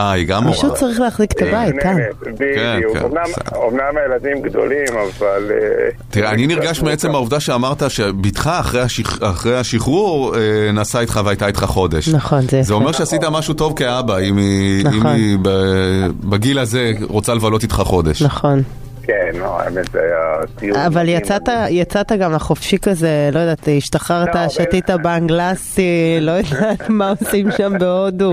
אה, היא גם מורה. פשוט צריך להחזיק את הבית, אה? בדיוק. כן, אמנם- בסדר. אמנם הילדים גדולים, אבל... אה, תראה, אני זה נרגש מעצם. העובדה שאמרת שבתך אחרי השח- אחרי השחרור אה, נסעה איתך והייתה איתך חודש. נכון, זה זה יפה. אומר שעשית משהו טוב כאבא, אם היא נכון. בגיל הזה רוצה לבלות איתך חודש. נכון. כן, לא, האמת זה היה טיול. אבל. יצאת, יצאת גם לחופשי כזה, לא יודעת, השתחררת, לא, שתית אבל- באנגלסי, לא [laughs] יודעת מה עושים שם בהודו.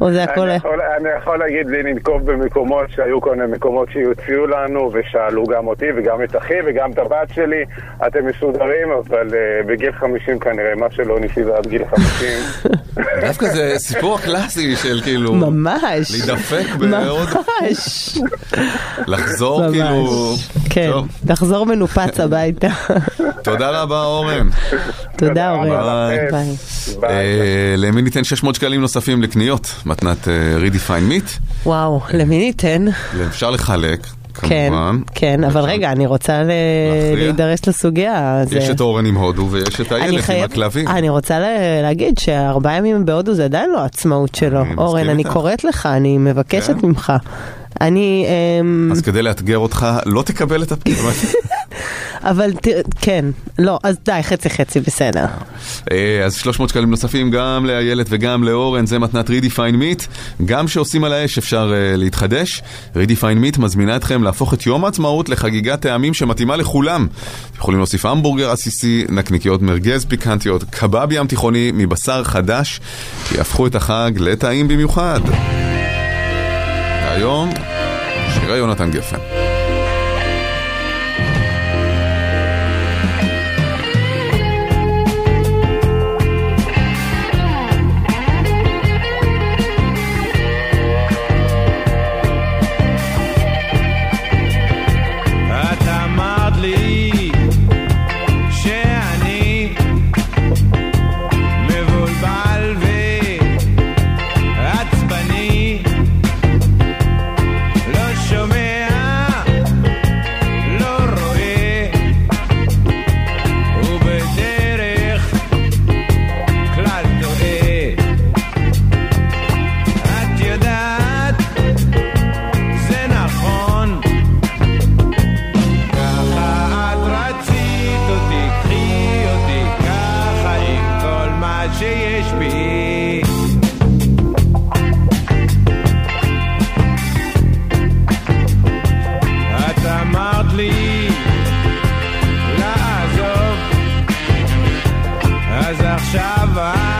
או זה הכל... אני יכול, אני יכול להגיד לי לנקוב במקומות שהיו כל מיני מקומות שהציעו לנו ושאלו גם אותי וגם את אחי וגם את הבת שלי אתם מסודרים אבל uh, בגיל 50 כנראה מה שלא ניסית עד גיל 50 [laughs] דווקא זה סיפור קלאסי של כאילו... ממש. להידפק בהודו. ממש. לחזור. כאילו... כן, טוב, לחזור מנופץ הביתה. [laughs] תודה רבה אורן. תודה, אורן. אה, למי ניתן 600 שקלים נוספים לקניות? מתנת אה, Redefine Meat? וואו, למי ניתן? אפשר לחלק, כן, כמובן. כן, אבל רגע, אני רוצה? להידרש לסוגיה. יש את אורן עם הודו ויש את אני הילד עם הכלבים. אני רוצה להגיד שארבעה ימים בהודו זה עדיין לא העצמאות שלו. אורן, אני. קוראת לך, אני מבקשת כן? ממך. אני, אמ, אז כדי לאתגר אותך, לא תקבל את הפגיעה. [laughs] אבל כן, לא, אז די, חצי חצי, בסדר. אה, אז 300 שקלים נוספים גם לאיילת וגם לאורן, זה מתנת Redefine Meat. גם שעושים על האש אפשר אה, להתחדש. Redefine Meat מזמינה אתכם להפוך את יום העצמאות לחגיגת טעמים שמתאימה לכולם. יכולים להוסיף המבורגר עסיסי, נקניקיות מרגז פיקנטיות, קבב ים תיכוני מבשר חדש, שיהפכו את החג לטעים במיוחד. היום, שירי יונתן גפן. survive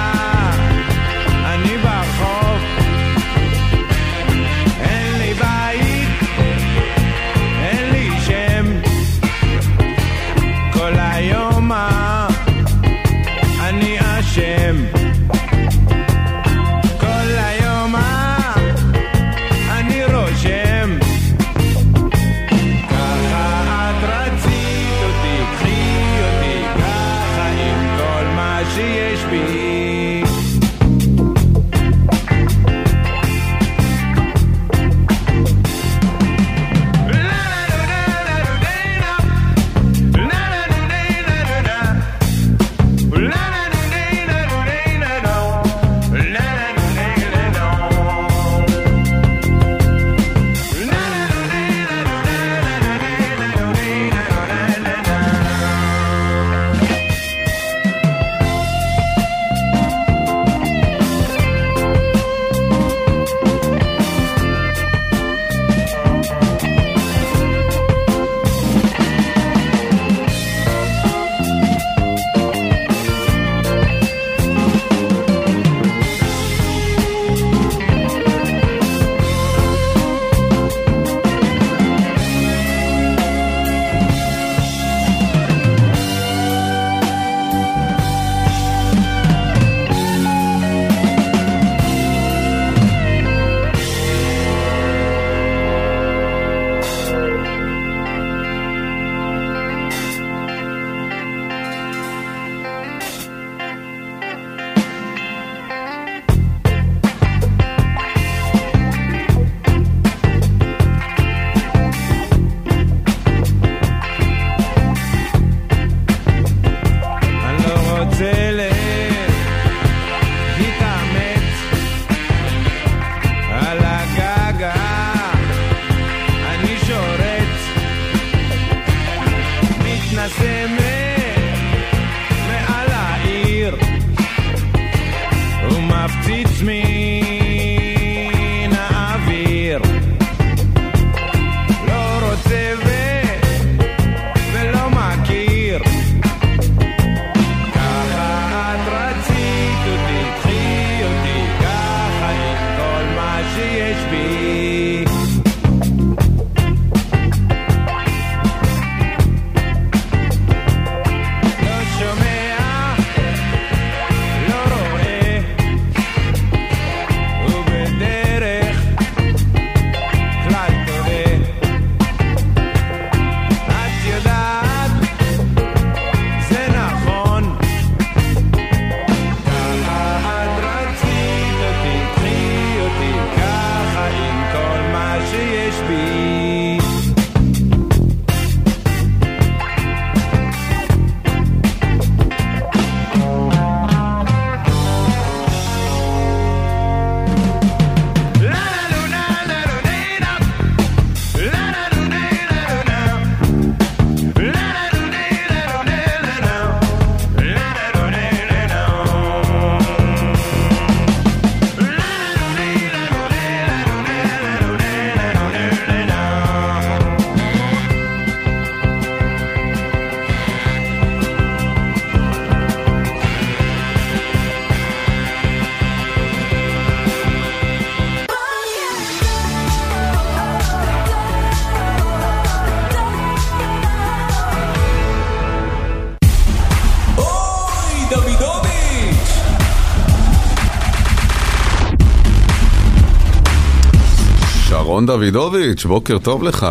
שרון דוידוביץ', בוקר טוב לך.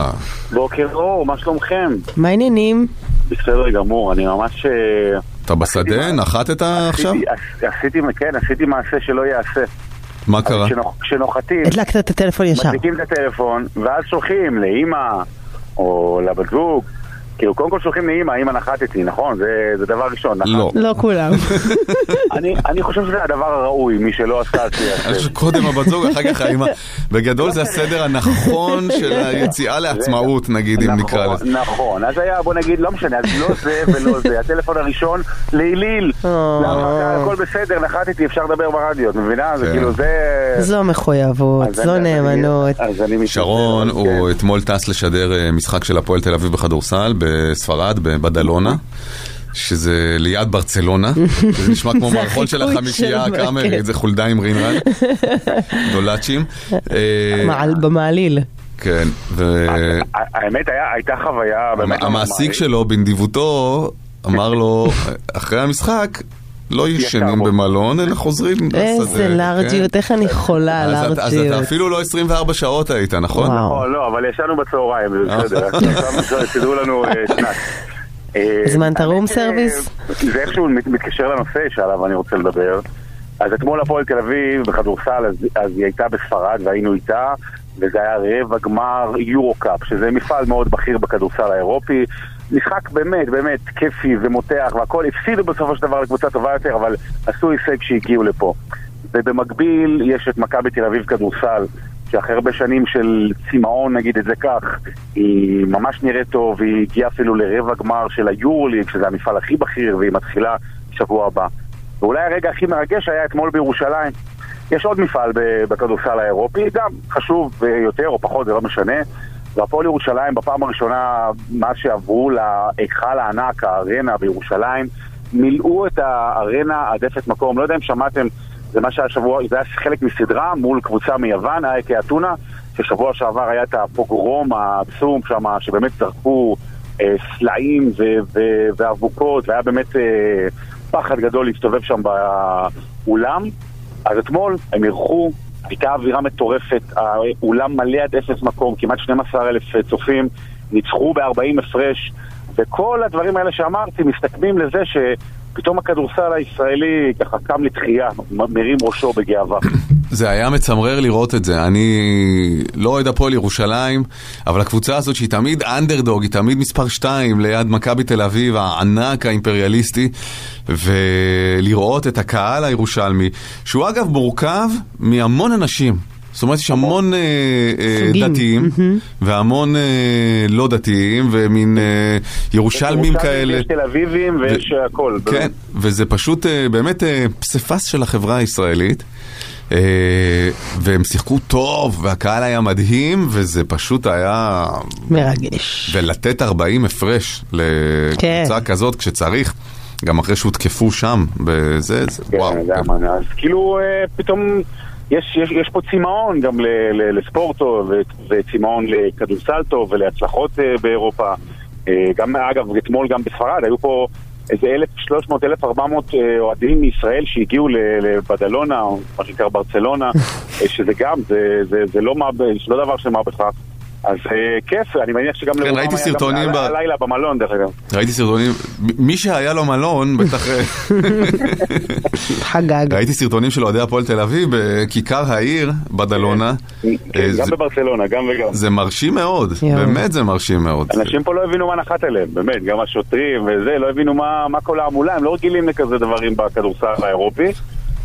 בוקר אור, מה שלומכם? מה העניינים? בסדר גמור, אני ממש... אה, אתה בשדה? נחתת עכשיו? עשיתי- עשיתי, כן, עשיתי מעשה שלא ייעשה. מה קרה? כשנוח- כשנוחתים, הדלקת את הטלפון ישר. מדליקים את הטלפון, ואז שולחים לאימא, או לבת זוג, כאילו, קודם כל שולחים לאימא, אימא נחתתי, נכון? זה, זה דבר ראשון, נכון? לא. לא כולם. [laughs] אני, אני חושב שזה הדבר הראוי, מי שלא עשה, שיעשה. חושב שקודם הבת זוג, אחר כך האמא. בגדול זה הסדר הנכון של היציאה לעצמאות, נגיד, אם נקרא לזה. נכון, אז היה, בוא נגיד, לא משנה, אז לא זה ולא זה. הטלפון הראשון, לעיליל. [laughs] למה, הכל בסדר, נחתתי, אפשר לדבר ברדיו, את מבינה? זה כן. כאילו, זה... זו מחויבות, זו נאמנות. שרון. הוא אתמול טס לשדר אה, משחק של הפועל תל אביב בכדורסל בספרד, בבדלונה. שזה ליד ברצלונה, [laughs] זה נשמע כמו מערכון של החמישייה הקאמרית. זה חולדה עם רינרד, [laughs] דולצ'ים. אה, מעל- במעליל. כן, ו... האמת, הייתה חוויה באמת המעסיק. שלו בנדיבותו אמר לו, אחרי המשחק, לא ישנים. במלון, אלא חוזרים לשדה. איזה לארג'יות, כן. איך אני חולה על אתה- אז אתה לארג'יות. אפילו לא 24 שעות היית, נכון? נכון, לא, אבל ישנו בצהריים, זה בסדר. סידרו לנו אה, שנץ. אה, הזמנת רום האמת, סרוויס? אה, זה איכשהו מת- מתקשר לנושא שעליו אני רוצה לדבר. אז אתמול הפועל תל אביב בכדורסל, אז, אז היא הייתה בספרד והיינו איתה, וזה היה רבע גמר יורו קאפ, שזה מפעל מאוד בכיר בכדורסל האירופי. משחק באמת, באמת כיפי ומותח והכל, הפסידו בסופו של דבר לקבוצה טובה יותר, אבל עשו הישג שהגיעו לפה. ובמקביל יש את מכבי תל אביב כדורסל, שאחרי הרבה שנים של צמאון, נגיד את זה כך, היא ממש נראית טוב, והיא הגיעה אפילו לרבע גמר של היורוליג, שזה המפעל הכי בכיר, והיא מתחילה שבוע הבא. ואולי הרגע הכי מרגש היה אתמול בירושלים. יש עוד מפעל בכדורסל האירופי, גם חשוב אה, יותר או פחות, זה לא משנה. והפועל ירושלים בפעם הראשונה, מה שעברו להיכל הענק, הארנה בירושלים, מילאו את הארנה עד אפס מקום. לא יודע אם שמעתם, זה מה שהיה שבוע, זה היה חלק מסדרה מול קבוצה מיוון, אייקי אתונה, ששבוע שעבר היה את הפוגרום העצום שם, שבאמת זרקו אה, סלעים ו- ו- ואבוקות, והיה באמת אה, פחד גדול להסתובב שם באולם. אז אתמול הם אירחו, הייתה אווירה מטורפת, האולם מלא עד אפס מקום, כמעט 12 אלף צופים, ניצחו ב-40 הפרש, וכל הדברים האלה שאמרתי מסתכמים לזה שפתאום הכדורסל הישראלי ככה קם לתחייה, מרים ראשו בגאווה. זה היה מצמרר לראות את זה. אני לא אוהד הפועל ירושלים, אבל הקבוצה הזאת שהיא תמיד אנדרדוג, היא תמיד מספר 2 ליד מכבי תל אביב, הענק האימפריאליסטי, ולראות את הקהל הירושלמי, שהוא אגב מורכב מהמון אנשים. זאת אומרת, יש המון אה, אה. דתיים והמון אה, לא דתיים ומין אה, ירושלמים כאלה. יש תל אביבים ויש הכל. כן, באמת. וזה פשוט אה, באמת אה, פסיפס של החברה הישראלית. אה, והם שיחקו טוב, והקהל היה מדהים, וזה פשוט היה... מרגש. ולתת 40 הפרש לקבוצה כן. כזאת כשצריך, גם אחרי שהותקפו שם, בזה, זה וואו. כן, היה מעניין. אז כאילו אה, פתאום יש, יש, יש פה צמאון גם ל, ל, לספורט טוב, ו- וצמאון לכדורסל טוב ולהצלחות אה, באירופה. אה, גם אגב, אתמול גם בספרד היו פה איזה 1,300, 1,400 אה, אוהדים מישראל שהגיעו לבדלונה, או מה שנקרא ברצלונה, [laughs] אה, שזה גם, זה, זה, זה לא, מה, זה לא דבר של מה בכך. אז אה, כיף, אני מניח שגם לרובם כן, ראיתי היה סרטונים ב- הלילה במלון דרך אגב. ראיתי סרטונים, מי שהיה לו מלון, [laughs] בטח... אה, חגג. ראיתי סרטונים של אוהדי הפועל תל אביב בכיכר העיר, בדלונה. כן, אה, גם בברצלונה, גם וגם. זה מרשים מאוד. באמת זה מרשים מאוד. אנשים פה לא הבינו מה נחת עליהם, באמת, גם השוטרים וזה, לא הבינו מה, מה כל ההמולה, הם לא רגילים לכזה דברים בכדורסל האירופי.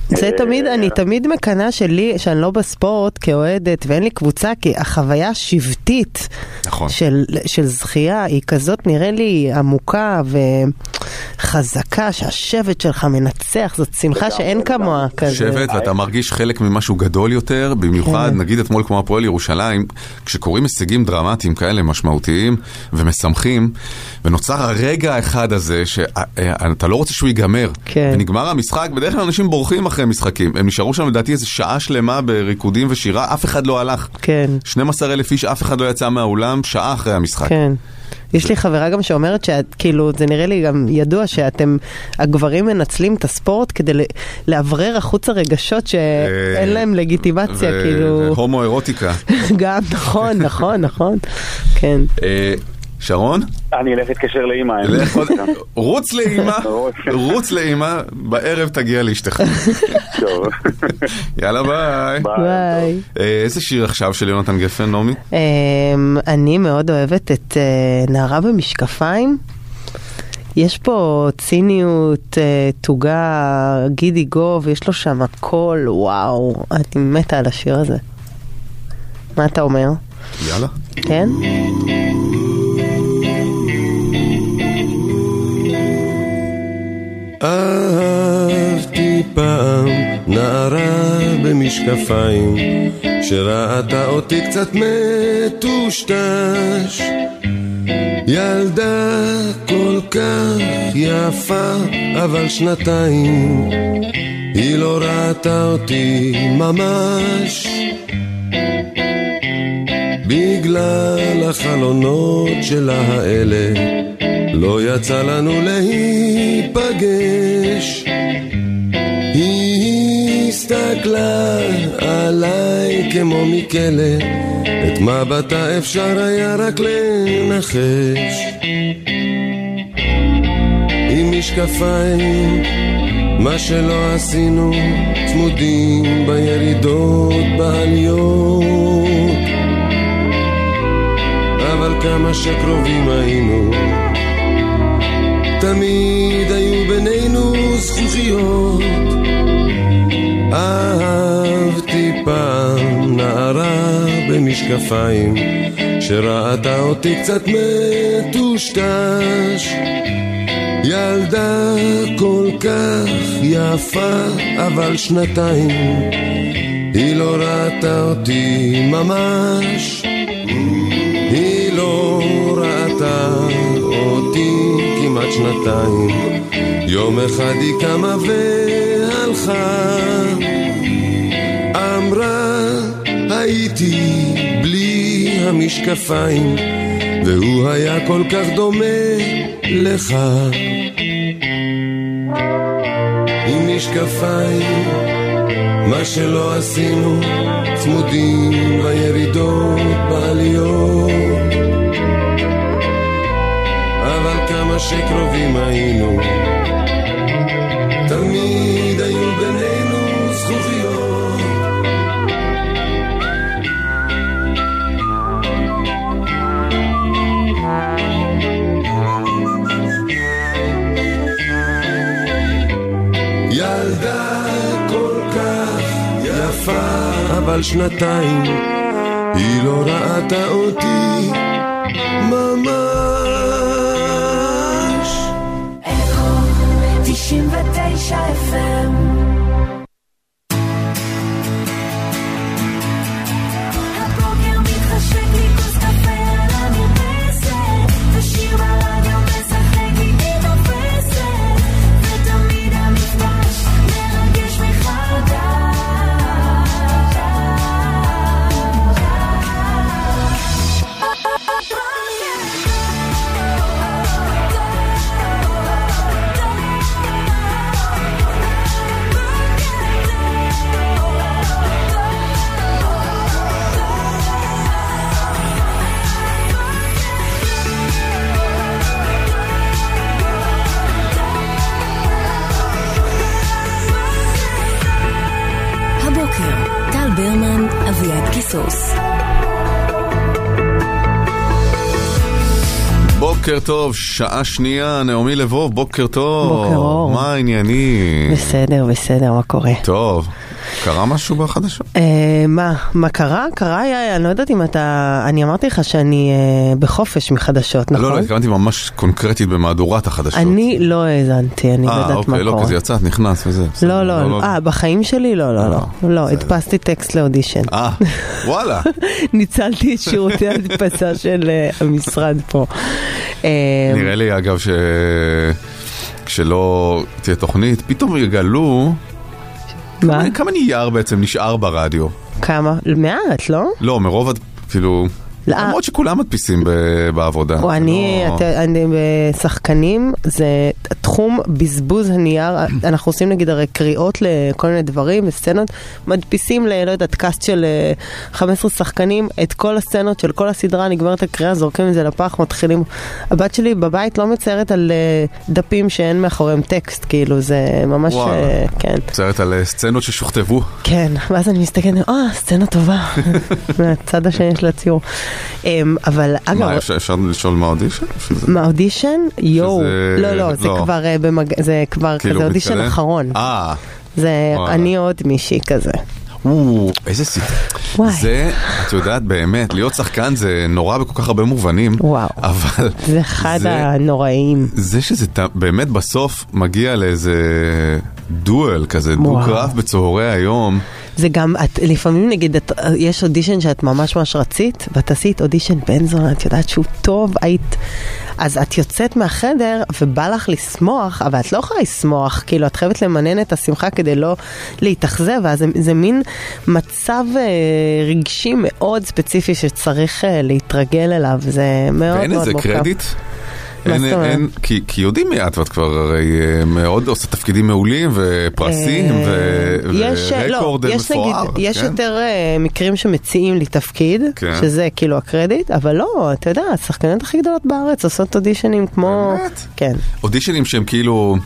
זה אה, תמיד, אני תמיד מקנאה שלי, שאני לא בספורט כאוהדת ואין לי קבוצה, כי החוויה השבטית נכון. של, של זכייה היא כזאת נראה לי עמוקה וחזקה, שהשבט שלך מנצח, זאת שמחה שאין כמוה כזה. שבט ואתה מרגיש חלק ממשהו גדול יותר, במיוחד כן. נגיד אתמול כמו הפועל ירושלים, כשקורים הישגים דרמטיים כאלה משמעותיים ומשמחים, ונוצר הרגע האחד הזה שאתה לא רוצה שהוא ייגמר, כן. ונגמר המשחק, בדרך כלל אנשים בורחים אחרי משחקים, הם נשארו שם לדעתי איזה שעה שלמה בריקודים ושירה, אף אחד לא הלך. כן. 12 אלף איש, אף אחד לא יצא מהאולם, שעה אחרי המשחק. כן. יש לי חברה גם שאומרת שאת, כאילו, זה נראה לי גם ידוע שאתם, הגברים מנצלים את הספורט כדי לאוורר החוצה רגשות שאין להם לגיטימציה, כאילו, והומו אירוטיקה. [laughs] גם, נכון, נכון, נכון, כן. שרון? אני אלך להתקשר לאימא. רוץ לאימא, [laughs] רוץ לאימא, בערב תגיע לאשתך. [laughs] טוב. יאללה ביי. ביי. אה, איזה שיר עכשיו של יונתן גפן, נעמי? אמ, אני מאוד אוהבת את אה, נערה במשקפיים. יש פה ציניות, אה, תוגה, גידי גוב, יש לו שם הכל, וואו, אני מתה על השיר הזה. מה אתה אומר? יאללה. כן? אהבתי פעם נערה במשקפיים שראתה אותי קצת מטושטש. ילדה כל כך יפה אבל שנתיים היא לא ראתה אותי ממש. בגלל החלונות שלה האלה לא יצא לנו להיפגש. היא הסתכלה עליי כמו מכלא, את מבטה אפשר היה רק לנחש. עם משקפיים, מה שלא עשינו, צמודים בירידות, בעליות. אבל כמה שקרובים היינו, תמיד היו בינינו זכוכיות. אהבתי פעם נערה במשקפיים, שראתה אותי קצת מטושטש. ילדה כל כך יפה, אבל שנתיים היא לא ראתה אותי ממש. היא לא ראתה אותי כמעט שנתיים. יום אחד היא קמה והלכה. אמרה, הייתי בלי המשקפיים, והוא היה כל כך דומה לך. עם משקפיים, מה שלא עשינו, צמודים בירידות, בעליות. שקרובים היינו, תמיד היו בינינו זכוכיות. ילדה כל כך יפה, אבל שנתיים היא לא ראתה אותי Aisha FM. קיסוס. בוקר טוב, שעה שנייה, נעמי לבוב, בוקר טוב. בוקר אור. מה העניינים? בסדר, בסדר, מה קורה? טוב, קרה משהו בחדשות? אה, מה, מה קרה? קרה, היה, אני לא יודעת אם אתה... אני אמרתי לך שאני אה, בחופש מחדשות, נכון? לא, לא, התכוונתי ממש קונקרטית במהדורת החדשות. אני לא האזנתי, אני לא אה, יודעת מה אוקיי, לא, קורה. כזה יצאת, נכנס וזה. בסדר. לא, לא, אה, בחיים שלי? לא, לא, לא. לא, הדפסתי טקסט לאודישן. אה, [laughs] וואלה. ניצלתי את שירותי ההדפסה [laughs] של אה, המשרד פה. אה, נראה לי, אגב, ש... כשלא תהיה תוכנית, פתאום יגלו... מה? כמה- נייר בעצם נשאר ברדיו? כמה? מעט, לא? לא, מרוב, כאילו... למרות שכולם מדפיסים בעבודה. או, אני, לא- אני בשחקנים, זה תחום בזבוז הנייר, [clears throat] אנחנו עושים נגיד הרי קריאות לכל מיני דברים, סצנות, מדפיסים ל, לא יודעת, קאסט של אה, 15 שחקנים, את כל הסצנות של כל הסדרה, נגמרת הקריאה, זורקים את זה לפח, מתחילים. הבת שלי בבית לא מציירת על אה, דפים שאין מאחוריהם טקסט, כאילו, זה ממש. אה, כן. מציירת על אה, סצנות ששוכתבו. כן, ואז אני מסתכלת, אה, סצנה טובה, [laughs] מהצד השני של הציור. אמ, אבל אגב, מה, אפשר- לשאול מה אודישן? שזה- מהאודישן? יואו, לא, לא, זה לא. כבר אה, במג... זה כבר כאילו, כזה אודישן? אחרון. אה, זה. אני עוד מישהי כזה. איזה סיפור. וואי. זה, את יודעת, באמת, להיות שחקן זה נורא בכל כך הרבה מובנים. וואו. אבל זה אחד זה- הנוראים. זה שזה באמת בסוף מגיע לאיזה דואל כזה. דו-קרב בצהרי היום. זה גם, את, לפעמים נגיד, את, יש אודישן שאת ממש ממש רצית, ואת עשית אודישן בן זונה, את יודעת שהוא טוב, היית... אז את יוצאת מהחדר ובא לך לשמוח, אבל את לא יכולה לשמוח, כאילו את חייבת למנן את השמחה כדי לא להתאכזב, ואז זה, זה מין מצב אה, רגשי מאוד ספציפי שצריך אה, להתרגל אליו, זה מאוד ואין מאוד איזה מורכב. קרדיט? אין, זאת אומרת? אין, כי, כי יודעים מי את, ואת כבר הרי אה, מאוד עושה תפקידים מעולים ופרסים אה, יש, לא, ורקורד יש נגיד, מפואר. יש כן? יותר אה, מקרים שמציעים לי תפקיד, כן. שזה כאילו הקרדיט, אבל לא, אתה יודע, השחקניות הכי גדולות בארץ עושות אודישנים כמו... כן. אודישנים שהם כאילו...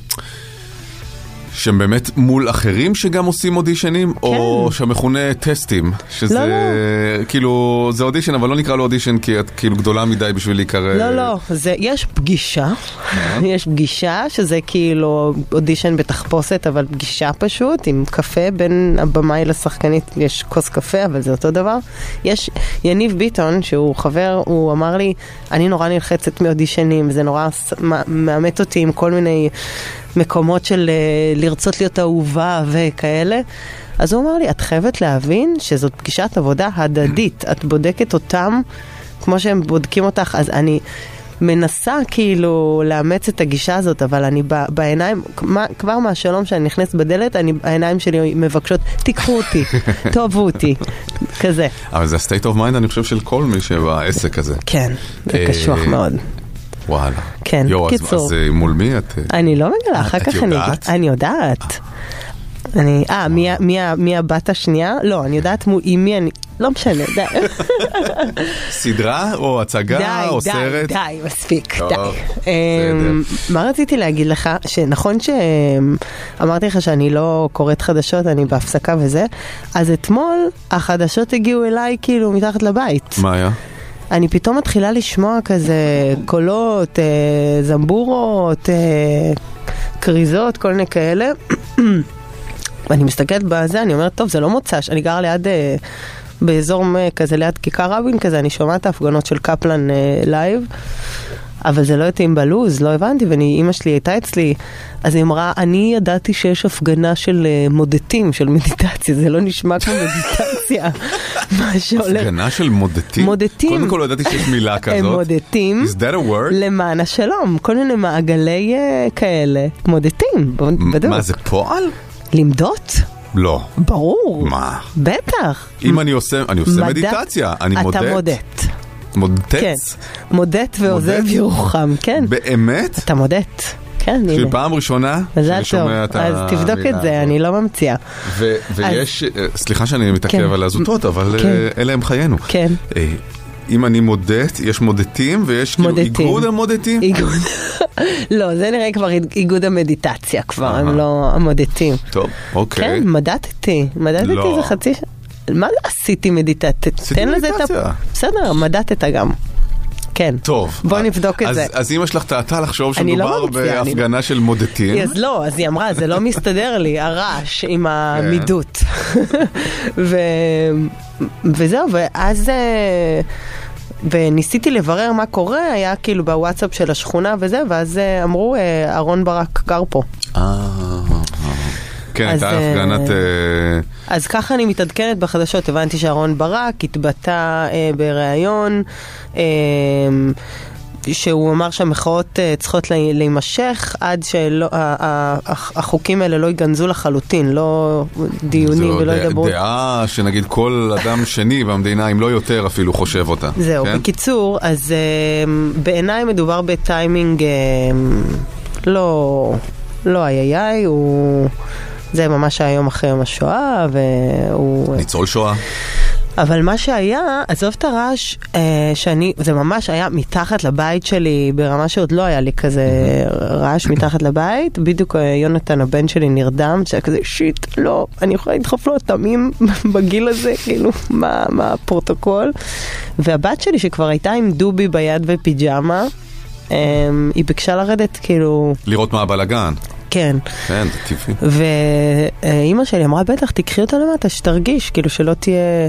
שהם באמת מול אחרים שגם עושים אודישנים, או שמכונה טסטים, שזה כן. לא, כאילו, זה אודישן, אבל לא נקרא לו אודישן כי את כאילו גדולה מדי בשביל להיקרא... לא, לא, זה, יש פגישה, יש פגישה שזה כאילו אודישן בתחפושת, אבל פגישה פשוט, עם קפה בין הבמאי לשחקנית, יש כוס קפה, אבל זה אותו דבר. יש יניב ביטון, שהוא חבר, הוא אמר לי, אני נורא נלחצת מאודישנים, זה נורא מאמת אותי עם כל מיני מקומות של אה, לרצות להיות אהובה וכאלה. אז הוא אמר לי, את חייבת להבין שזאת פגישת עבודה הדדית, את בודקת אותם כמו שהם בודקים אותך, אז אני מנסה כאילו לאמץ את הגישה הזאת, אבל אני ב- בעיניים, מה- כבר מהשלום שאני נכנסת בדלת, אני, העיניים שלי מבקשות, תיקחו אותי, [laughs] תאהבו אותי, כזה. אבל זה ה-state of mind, אני חושב, של כל מי שבעסק הזה. כן, זה אה, קשוח מאוד. וואלה. כן, יו, אז- קיצור. אז אה, מול מי את? אה, אני לא מגלה, אחר את כך אני... יודעת? אני יודעת. אני, אה, מי מי מי הבת השנייה? לא, אני יודעת מו- עם מי אני... לא משנה, די. [laughs] סדרה או הצגה די, או די, סרט? די, מספיק, טוב, די. אמ, מה רציתי להגיד לך? שנכון שאמרתי לך שאני לא קוראת חדשות, אני בהפסקה וזה, אז אתמול החדשות הגיעו אליי כאילו מתחת לבית. מה היה? אני פתאום מתחילה לשמוע כזה קולות, אה, זמבורות, אה, כריזות, כל מיני כאלה. [clears throat] ואני מסתכלת בזה, אני אומרת, טוב, זה לא מוצ"ש, אני גרה ליד, אה, באזור אה, כזה, ליד כיכר רבין כזה, אני שומעת את ההפגנות של קפלן אה, live, אבל זה לא התאים בלוז, לא הבנתי, ואימא שלי הייתה אצלי, אז היא אמרה, אני ידעתי שיש הפגנה של אה, מודטים, של מדיטציה, זה לא נשמע כמו מדיטציה, [laughs] מה שהולך. הפגנה של מודטים? מודטים. קודם כל לא ידעתי שיש מילה כזאת. הם מודטים. Is that a word? למען השלום, כל מיני מעגלי אה, כאלה, מודטים, בדיוק. מה, זה פועל? למדות? לא. ברור. מה? בטח. אם אני עושה, אני עושה מדיטציה, אני מודד. אתה מודט. מודט? כן. מודט ועוזב? ירוחם, כן. באמת? אתה מודט. כן, הנה. פעם ראשונה שאני. שומע את אז תבדוק את זה, אני לא ממציאה. ויש, אה, סליחה שאני מתעכב כן. על הזוטות, אבל כן. אה, אלה הם חיינו. כן. אה, אם אני מודט, יש מודטים ויש כאילו. איגוד המודטים? איגוד. [laughs] לא, זה נראה כבר איגוד המדיטציה כבר, הם לא המודטים. טוב, אוקיי. כן, מדדתי. מדדתי לא. איזה חצי ש... מה זה עשיתי מדיטציה? ה... מדיטציה. בסדר, מדדת גם. כן. טוב. בוא נבדוק את זה. אז אמא שלך טעתה לחשוב לא שמדובר אני בהפגנה של מודטים. אז לא, אז היא אמרה, זה לא מסתדר לי, הרעש עם המידות. [laughs] ו... וזהו, ואז... אה, וניסיתי לברר מה קורה, היה כאילו בוואטסאפ של השכונה וזה, ואז אה, אמרו, אה, אהרון ברק גר פה. אה, כן, הייתה אה, הפגנת... אה, אז ככה אני מתעדכנת בחדשות, הבנתי שאהרון ברק התבטא אה, בריאיון, אה, שהוא אמר שהמחאות אה, צריכות לה- להימשך עד שהחוקים האלה לא ייגנזו לחלוטין, לא דיונים זו ולא ידברו. דעה שנגיד כל אדם שני במדינה, אם לא יותר אפילו, חושב אותה. זהו, כן? בקיצור, אז אה, בעיניי מדובר בטיימינג אה, לא, לא איי איי, הוא... זה ממש היה יום אחרי יום השואה, והוא... ניצול שואה. אבל מה שהיה, עזוב את הרעש, אה, שאני, זה ממש היה מתחת לבית שלי, ברמה שעוד לא היה לי כזה רעש מתחת לבית. בדיוק אה, יונתן הבן שלי נרדם, שהיה כזה shit, לא, אני יכולה לדחוף לו טמפונים [laughs] בגיל הזה, כאילו, מה, מה הפרוטוקול? והבת שלי שכבר הייתה עם דובי ביד ופיג'מה, אה, היא ביקשה לרדת, כאילו, לראות מה הבלאגן. כן. כן, זה טבעי. ואימא שלי אמרה, בטח, תקחי אותה למטה, שתרגיש, כאילו שלא תהיה...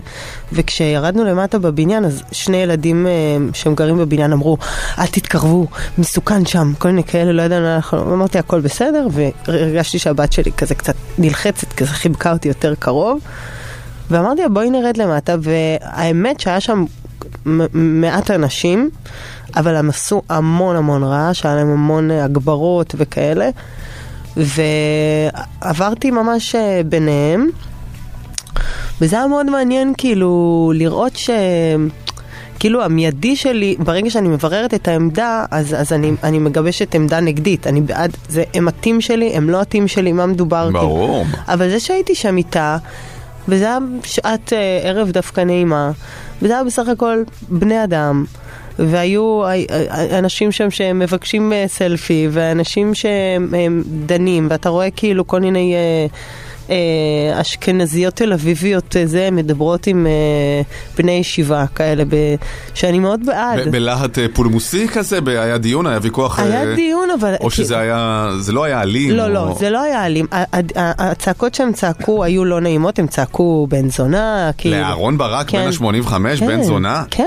וכשירדנו למטה בבניין, אז שני ילדים אה, שהם גרים בבניין אמרו, אל תתקרבו, מסוכן שם, כל מיני כאלה, לא ידענו, אנחנו... אמרתי, הכל בסדר, והרגשתי שהבת שלי כזה קצת נלחצת, כזה חיבקה אותי יותר קרוב. ואמרתי לה, בואי נרד למטה, והאמת שהיה שם מעט אנשים, אבל הם עשו המון המון רעש, היה להם המון אה, הגברות וכאלה. ועברתי ממש אה, ביניהם, וזה היה מאוד מעניין כאילו לראות ש... כאילו המיידי שלי, ברגע שאני מבררת את העמדה, אז, אז אני, אני מגבשת עמדה נגדית. אני בעד, זה, הם הטים שלי, הם לא הטים שלי, מה מדובר? ברור. כאילו. אבל זה שהייתי שם איתה, וזה היה שעת אה, ערב דווקא נעימה, וזה היה בסך הכל בני אדם. והיו אנשים שם שמבקשים אה, סלפי, ואנשים שהם הם דנים, ואתה רואה כאילו כל מיני אה, אשכנזיות תל אביביות, אה, זה, מדברות עם אה, בני ישיבה כאלה, ב, שאני מאוד בעד. ב- בלהט אה, פולמוסי כזה, היה דיון, היה ויכוח... היה אה, דיון, אבל... או שזה היה, זה לא היה אלים. לא. לא, זה לא היה אלים. הצעקות שהם צעקו היו לא נעימות, הם צעקו בן זונה, כאילו... לאהרון ברק כן. בן ה-85, כן, בן זונה? כן.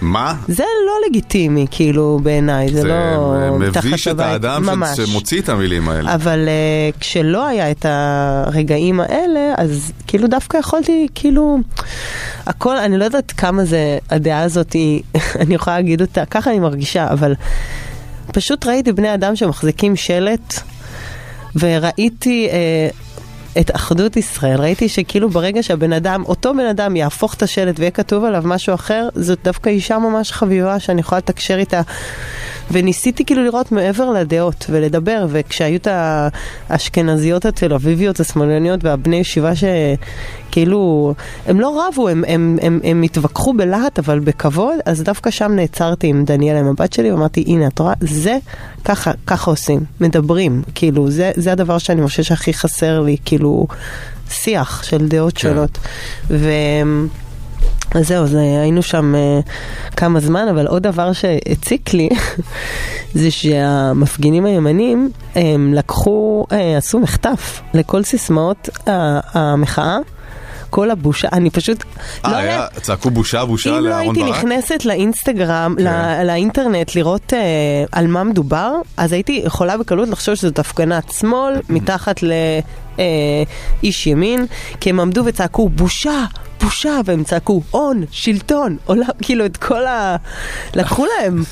מה? זה לא לגיטימי, כאילו, בעיניי, זה, זה לא... מביש מתחת את. האדם שמוציא את המילים האלה. אבל כשלא היה את הרגעים האלה, אז כאילו דווקא יכולתי, כאילו, הכל, אני לא יודעת כמה זה, הדעה הזאת היא, [laughs] אני יכולה להגיד אותה, ככה אני מרגישה, אבל פשוט ראיתי בני אדם שמחזיקים שלט, וראיתי... Uh, את אחדות ישראל, ראיתי שכאילו ברגע שהבן אדם, אותו בן אדם יהפוך את השלט ויהיה כתוב עליו משהו אחר, זאת דווקא אישה ממש חביבה שאני יכולה לתקשר איתה. וניסיתי כאילו לראות מעבר לדעות ולדבר, וכשהיו את האשכנזיות התל אביביות השמאלניות והבני ישיבה שכאילו, הם לא רבו, הם, הם, הם, הם התווכחו בלהט אבל בכבוד, אז דווקא שם נעצרתי עם דניאל, עם הבת שלי, ואמרתי, הנה, את רואה, זה, ככה, ככה עושים, מדברים, כאילו, זה, זה הדבר שאני חושב שהכי חסר לי, כאילו, שיח של דעות שונות. ו... אז זהו, זה, היינו שם uh, כמה זמן, אבל עוד דבר שהציק לי, [laughs] זה שהמפגינים הימנים, הם לקחו, uh, עשו מחטף לכל סיסמאות uh, המחאה. כל הבושה, אני פשוט... לא אה, היה- היה- צעקו בושה בושה אם לא לאהרון הייתי ברק? נכנסת לאינסטגרם, כן. לא, לאינטרנט, לראות uh, על מה מדובר, אז הייתי יכולה בקלות לחשוב שזאת הפגנת שמאל מתחת לאיש ימין, כי הם עמדו וצעקו בושה, בושה, והם צעקו הון, שלטון, עולם, [laughs] כאילו את כל ה... לקחו להם,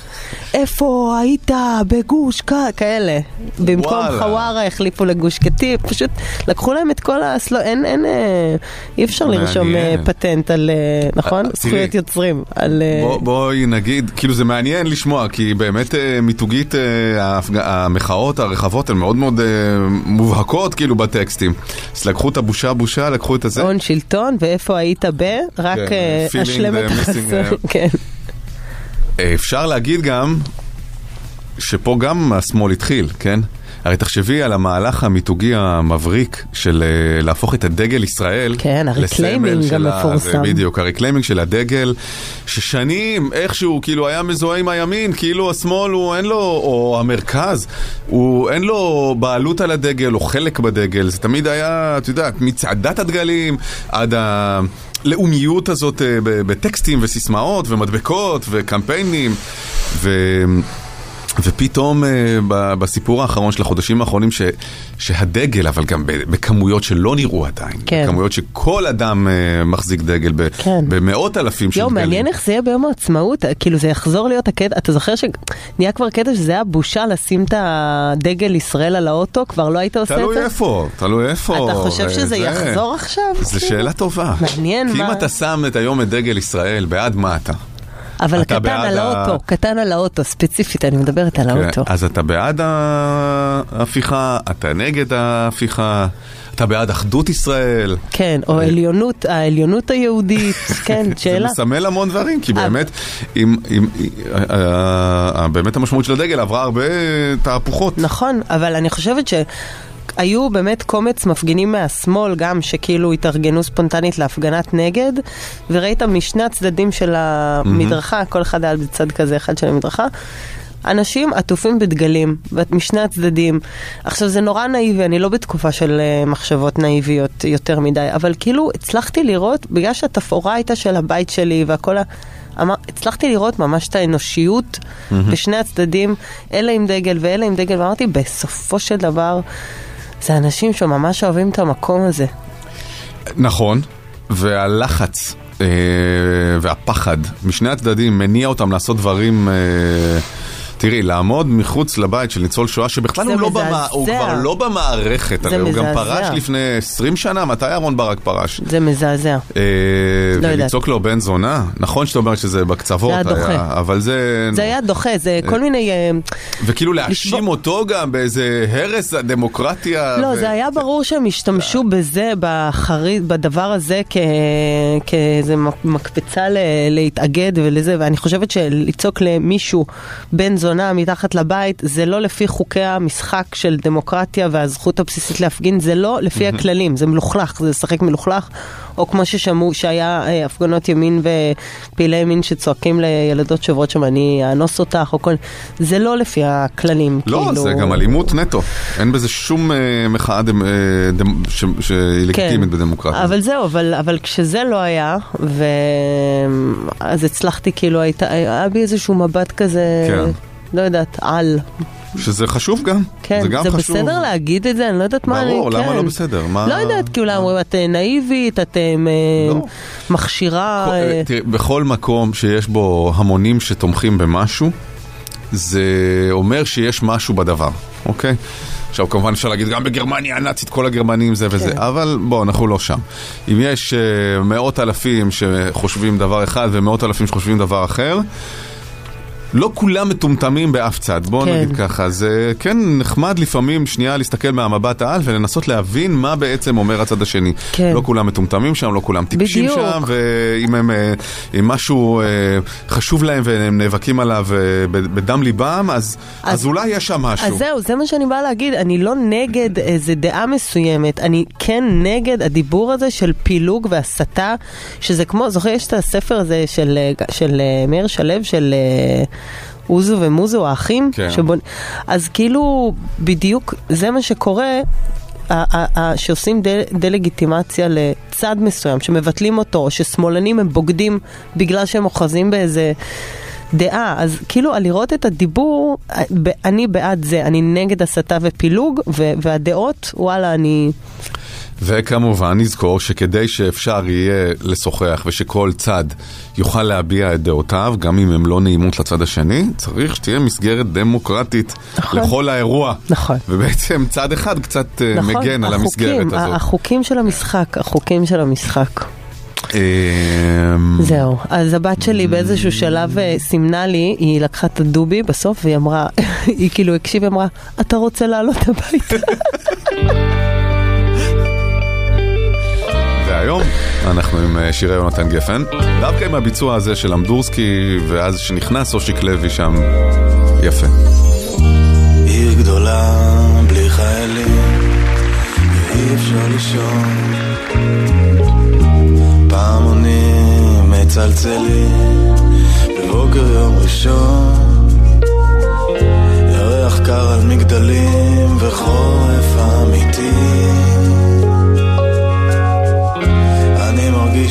איפה היית בגוש כ... כאלה. במקום. חווארה החליפו לגוש קטיף, פשוט לקחו להם את כל הסלו... אין, אין, אה, אי אפשר לרשום אה. פטנט על, אה, נכון? זכויות יוצרים. על... בוא- בואי נגיד, כאילו זה מעניין לשמוע, כי באמת מיתוגית המחאות הרחבות הן מאוד מאוד מובהקות כאילו בטקסטים. אז לקחו את הבושה בושה, לקחו את הזה. הון שלטון, ואיפה היית ב? רק אשלם את החסר. אפשר להגיד גם שפה גם השמאל התחיל, כן? הרי תחשבי על המהלך המיתוגי המבריק של אה, להפוך את הדגל ישראל כן, ה reclaiming גם מפורסם. בדיוק, ה reclaiming של הדגל, ששנים איכשהו כאילו היה מזוהה עם הימין, כאילו השמאל הוא אין לו, או המרכז, הוא אין לו בעלות על הדגל או חלק בדגל, זה תמיד היה, את יודעת, מצעדת הדגלים עד ה... לאומיות הזאת אה, בטקסטים וסיסמאות ומדבקות וקמפיינים ו... ופתאום אה, בסיפור האחרון של החודשים האחרונים ש, שהדגל, אבל גם בכמויות שלא נראו עדיין, כן. בכמויות שכל אדם אה, מחזיק דגל ב- כן. במאות אלפים של יואו, דגלים. מעניין איך זה יהיה ביום העצמאות, כאילו זה יחזור להיות הקטע, אתה זוכר שנהיה כבר קטע שזה היה בושה לשים את הדגל ישראל על האוטו, כבר לא היית עושה את תלוי זה? איפה, תלוי איפה. אתה חושב שזה וזה- יחזור עכשיו? זו? שאלה טובה. מעניין כי אם מה- אתה שם את היום את דגל ישראל, בעד מה אתה? אבל קטן על ה- האוטו, קטן על האוטו, ספציפית, אני מדברת על האוטו. כן, אז אתה בעד ההפיכה, אתה נגד ההפיכה, אתה בעד אחדות ישראל. כן, או עליונות, העליונות היהודית, [laughs] כן, זה שאלה. מסמל המון דברים, כי באמת, אה, אה, באמת המשמעות של הדגל עברה הרבה תהפוכות. נכון, אבל אני חושבת ש... היו באמת קומץ מפגינים מהשמאל גם שכאילו התארגנו ספונטנית להפגנת נגד וראית משני הצדדים של המדרכה, כל אחד היה בצד כזה אחד של המדרכה אנשים עטופים בדגלים, משני הצדדים. עכשיו זה נורא נאיבי, אני לא בתקופה של אה, מחשבות נאיביות יותר מדי, אבל כאילו הצלחתי לראות, בגלל שהתפאורה הייתה של הבית שלי והכל ה... אמר, הצלחתי לראות ממש את האנושיות מהמם. בשני הצדדים, אלה עם דגל ואלה עם דגל, ואמרתי, בסופו של דבר, זה אנשים שממש אוהבים את המקום הזה. נכון, והלחץ אה, והפחד משני הצדדים מניע אותם לעשות דברים, אה, תראי, לעמוד מחוץ לבית של ניצול שואה, שבכלל הוא, לא. במה, הוא כבר לא במערכת, הרי הוא גם. פרש לפני 20 שנה, מתי אהרן ברק פרש? זה מזעזע. אה, לא. ולצעוק לו בן זונה, נכון שאתה אומר שזה בקצוות, זה היה דוחה. אבל זה... זה היה דוחה, זה כל מיני... אה, וכאילו להאשים אותו גם באיזה הרס הדמוקרטיה. לא, ו- זה היה ברור שהם השתמשו בזה, בחריד, בדבר הזה, כ- כאיזה מק- מקפצה ל- להתאגד ולזה, ואני חושבת שלצעוק למישהו בן זונה מתחת לבית, זה לא לפי חוקי המשחק של דמוקרטיה והזכות הבסיסית להפגין, זה לא לפי הכללים, זה מלוכלך, זה לשחק מלוכלך, או כמו ששמעו, שהיה אה, הפגנות ימין ופעילי ימין שצועקים לילדות שעוברות שם, אני אאנוס אותך, או כל... זה לא לפי הכללים, לא, כאילו... זה גם אלימות נטו. אין בזה שום אה, מחאה דמ- אה, דמ- ש- שהיא לגיטימית בדמוקרטיה. כן. אבל זהו, אבל, אבל כשזה לא היה, ו... אז הצלחתי, כאילו, הייתה, היה בי איזשהו מבט כזה, כן. לא יודעת, על. שזה חשוב גם. כן, זה גם זה חשוב. בסדר להגיד את זה? אני לא יודעת מה אני... ברור, למה כן. לא בסדר? מה- לא יודעת, כאילו, אומרים, את אה, נאיבית, את אה, אה, מכשירה... כל- אה, תראי, בכל מקום שיש בו המונים שתומכים במשהו, זה אומר שיש משהו בדבר, אוקיי? עכשיו כמובן אפשר להגיד גם בגרמניה הנאצית כל הגרמנים זה וזה, כן. אבל בואו אנחנו לא שם. אם יש uh, מאות אלפים שחושבים דבר אחד ומאות אלפים שחושבים דבר אחר, לא כולם מטומטמים באף צד, בואו כן. נגיד ככה. זה כן נחמד לפעמים שנייה להסתכל מהמבט העל ולנסות להבין מה בעצם אומר הצד השני. כן. לא כולם מטומטמים שם, לא כולם טיפשים בדיוק. שם, ואם הם, אה, אם משהו אה, חשוב להם והם נאבקים עליו אה, בדם ליבם, אז, אז, אז אולי יש שם משהו. אז זהו, זה מה שאני באה להגיד, אני לא נגד איזה דעה מסוימת, אני כן נגד הדיבור הזה של פילוג והסתה, שזה כמו, זוכר, יש את הספר הזה של, של אה, מאיר שלו, של אוזו ומוזו, האחים? כן. שבונ... אז כאילו, בדיוק זה מה שקורה. שעושים דה- דה-לגיטימציה לצד מסוים, שמבטלים אותו, או ששמאלנים הם בוגדים בגלל שהם אוחזים באיזה דעה. אז כאילו, על לראות את הדיבור, אני בעד זה, אני נגד הסתה ופילוג, ו- והדעות, וואלה, אני... וכמובן נזכור שכדי שאפשר יהיה לשוחח ושכל צד יוכל להביע את דעותיו, גם אם הם לא נעימות לצד השני, צריך שתהיה מסגרת דמוקרטית נכון. לכל האירוע. נכון. ובעצם צד אחד קצת אה, נכון, מגן על החוקים, המסגרת ה- הזאת. החוקים של המשחק, החוקים של המשחק. אמ, זהו, אז הבת שלי באיזשהו שלב אה, סימנה לי, היא לקחה את הדובי בסוף והיא אמרה, [laughs] היא כאילו הקשיבה, אמרה, אתה רוצה לעלות הביתה? [laughs] והיום אנחנו עם אה, שירי יונתן גפן, דווקא עם הביצוע הזה של אמדורסקי, ואז שנכנס אושיק לוי שם, יפה. עיר גדולה בלי חיילים, ואי אפשר לישון. פעמונים מצלצלים, בבוקר יום ראשון. ירח קר על מגדלים וחורף אמיתי.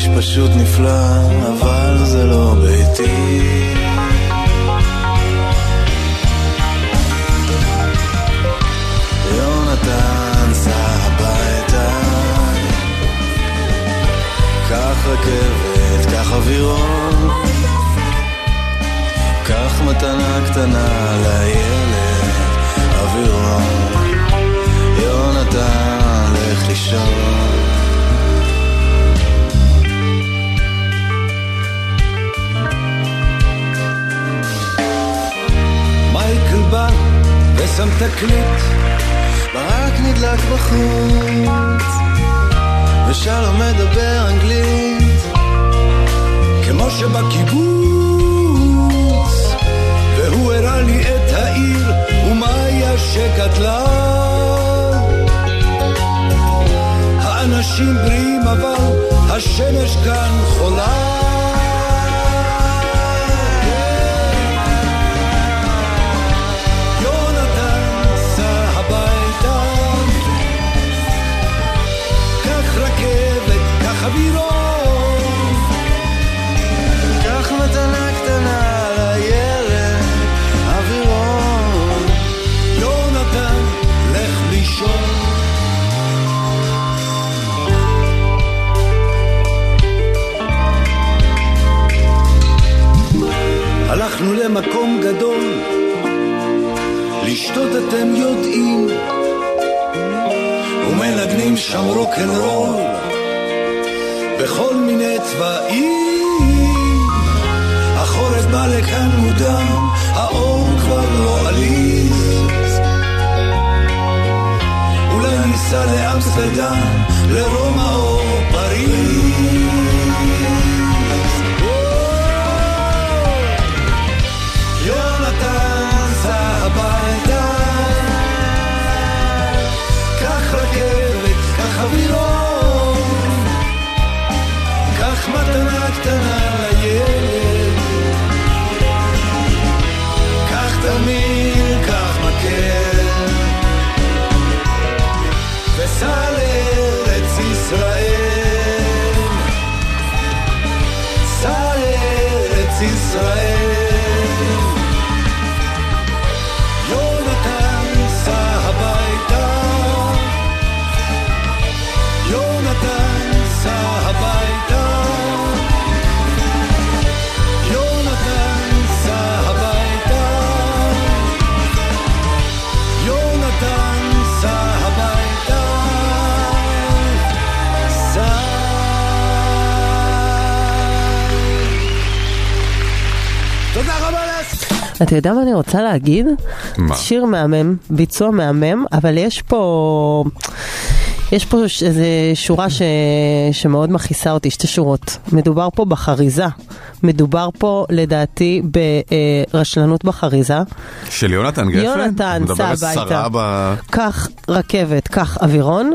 מרגיש פשוט נפלא, אבל זה לא ביתי. יונתן סע הביתה קח רכבת, קח אווירון. קח מתנה קטנה לילד אווירון. יונתן, לך לישון בא ושם תקליט ברק נדלק בחוץ, ושלום מדבר אנגלית, כמו שבקיבוץ, והוא הראה לי את העיר, ומאיה שגדלה. האנשים בריאים אבל השמש כאן חולה. רוקנרול בכל מיני צבעים. החורף בא לכאן מודם, האור כבר לא עליז. אולי ניסע לאמסטרדם, לרומא או פריז. אתה יודע מה אני רוצה להגיד? מה? שיר מהמם, ביצוע מהמם, אבל יש פה... יש פה איזה שורה ש... שמאוד מכעיסה אותי, שתי שורות. מדובר פה בחריזה. מדובר פה, לדעתי, ברשלנות בחריזה. של יונתן גפן? יונתן, סע הביתה. ב... קח רכבת, קח אווירון,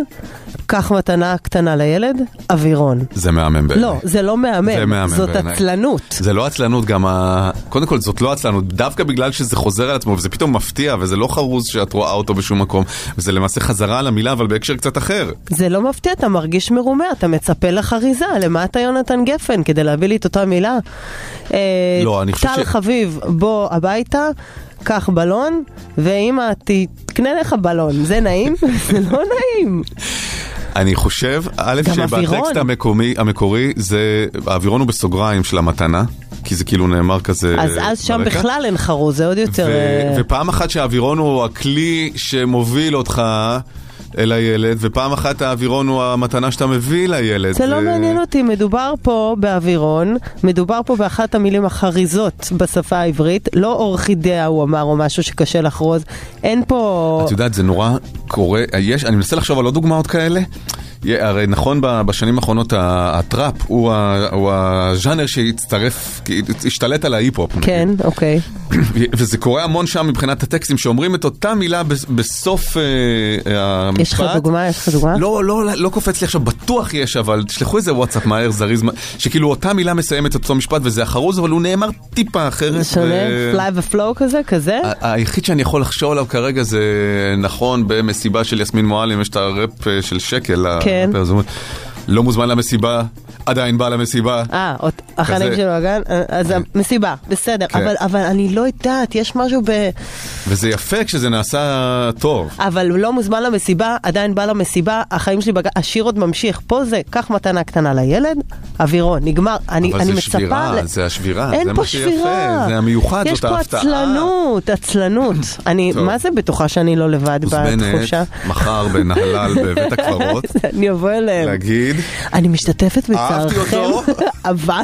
קח מתנה קטנה לילד, אווירון. זה מהמם בעיניי. לא, זה לא מהמם, זה מהמם זאת בעיניי. עצלנות. זה לא עצלנות, גם ה... קודם כל זאת לא עצלנות, דווקא בגלל שזה חוזר על עצמו וזה פתאום מפתיע וזה לא חרוז שאת רואה אותו בשום מקום וזה למעשה חזרה על המילה אבל בהקשר קצת אחר. זה לא מפתיע, אתה מרגיש מרומה, אתה מצפה לחריזה, למה אתה יונתן גפן? כדי להביא לי את אותה מילה? אה, לא, אני חושב טל ש- חביב, בוא הביתה, קח בלון, ואמא תקנה לך בלון. זה נעים? [laughs] זה לא נעים. אני חושב, א', שבטקסט. המקומי, המקורי, זה, האווירון הוא בסוגריים של המתנה, כי זה כאילו נאמר כזה אז אז שם ברקע. בכלל אין חרוז, זה עוד יותר... ו- אה, ופעם אחת שהאווירון הוא הכלי שמוביל אותך אל הילד, ופעם אחת האווירון הוא המתנה שאתה מביא לילד. זה לא מעניין אותי, מדובר פה באווירון, מדובר פה באחת המילים החריזות בשפה העברית, לא אורחידאה הוא אמר או משהו שקשה לחרוז, אין פה... את יודעת, זה נורא קורה, יש, אני מנסה לחשוב על עוד דוגמאות כאלה. יה- הרי נכון בשנים האחרונות הטראפ הוא ה- הוא הז'אנר שהצטרף, השתלט על ההיפ-הופ. כן, אוקיי. [coughs] וזה קורה המון שם מבחינת הטקסטים שאומרים את אותה מילה בס- בסוף אה, המשפט. יש לך דוגמה? יש לך דוגמה? לא, לא, לא, לא קופץ לי עכשיו, בטוח יש, אבל תשלחו איזה וואטסאפ מהר, זריז, שכאילו אותה מילה מסיימת את אותו משפט וזה החרוז, אבל הוא נאמר טיפה אחרת. שונה? ו- פליי ופלואו כזה? כזה? היחיד שאני יכול לחשוב עליו כרגע זה נכון במסיבה של יסמין מועלם, יש את הראפ אה, של שקל. כן. לא מוזמן למסיבה, עדיין בא למסיבה. אה, החיים. שלו הגן, אז המסיבה, בסדר, כן. אבל- אבל אני לא יודעת, יש משהו ב... וזה יפה כשזה נעשה טוב. אבל לא מוזמן למסיבה, עדיין בא למסיבה, החיים שלי בגן, השיר עוד ממשיך. פה זה, קח מתנה קטנה לילד, אווירון, נגמר. אני, אבל אני זה מצפה... שבירה, זה השבירה, אין פה שבירה. זה המיוחד, יש זאת פה ההפתעה. עצלנות, עצלנות. אני. מה זה בטוחה שאני לא לבד מוזמנת בתחושה? מחר בנהלל בבית הקברות, [laughs] אני אבוא אליהם. להגיד, אני משתתפת בצערכם. [laughs] אבל...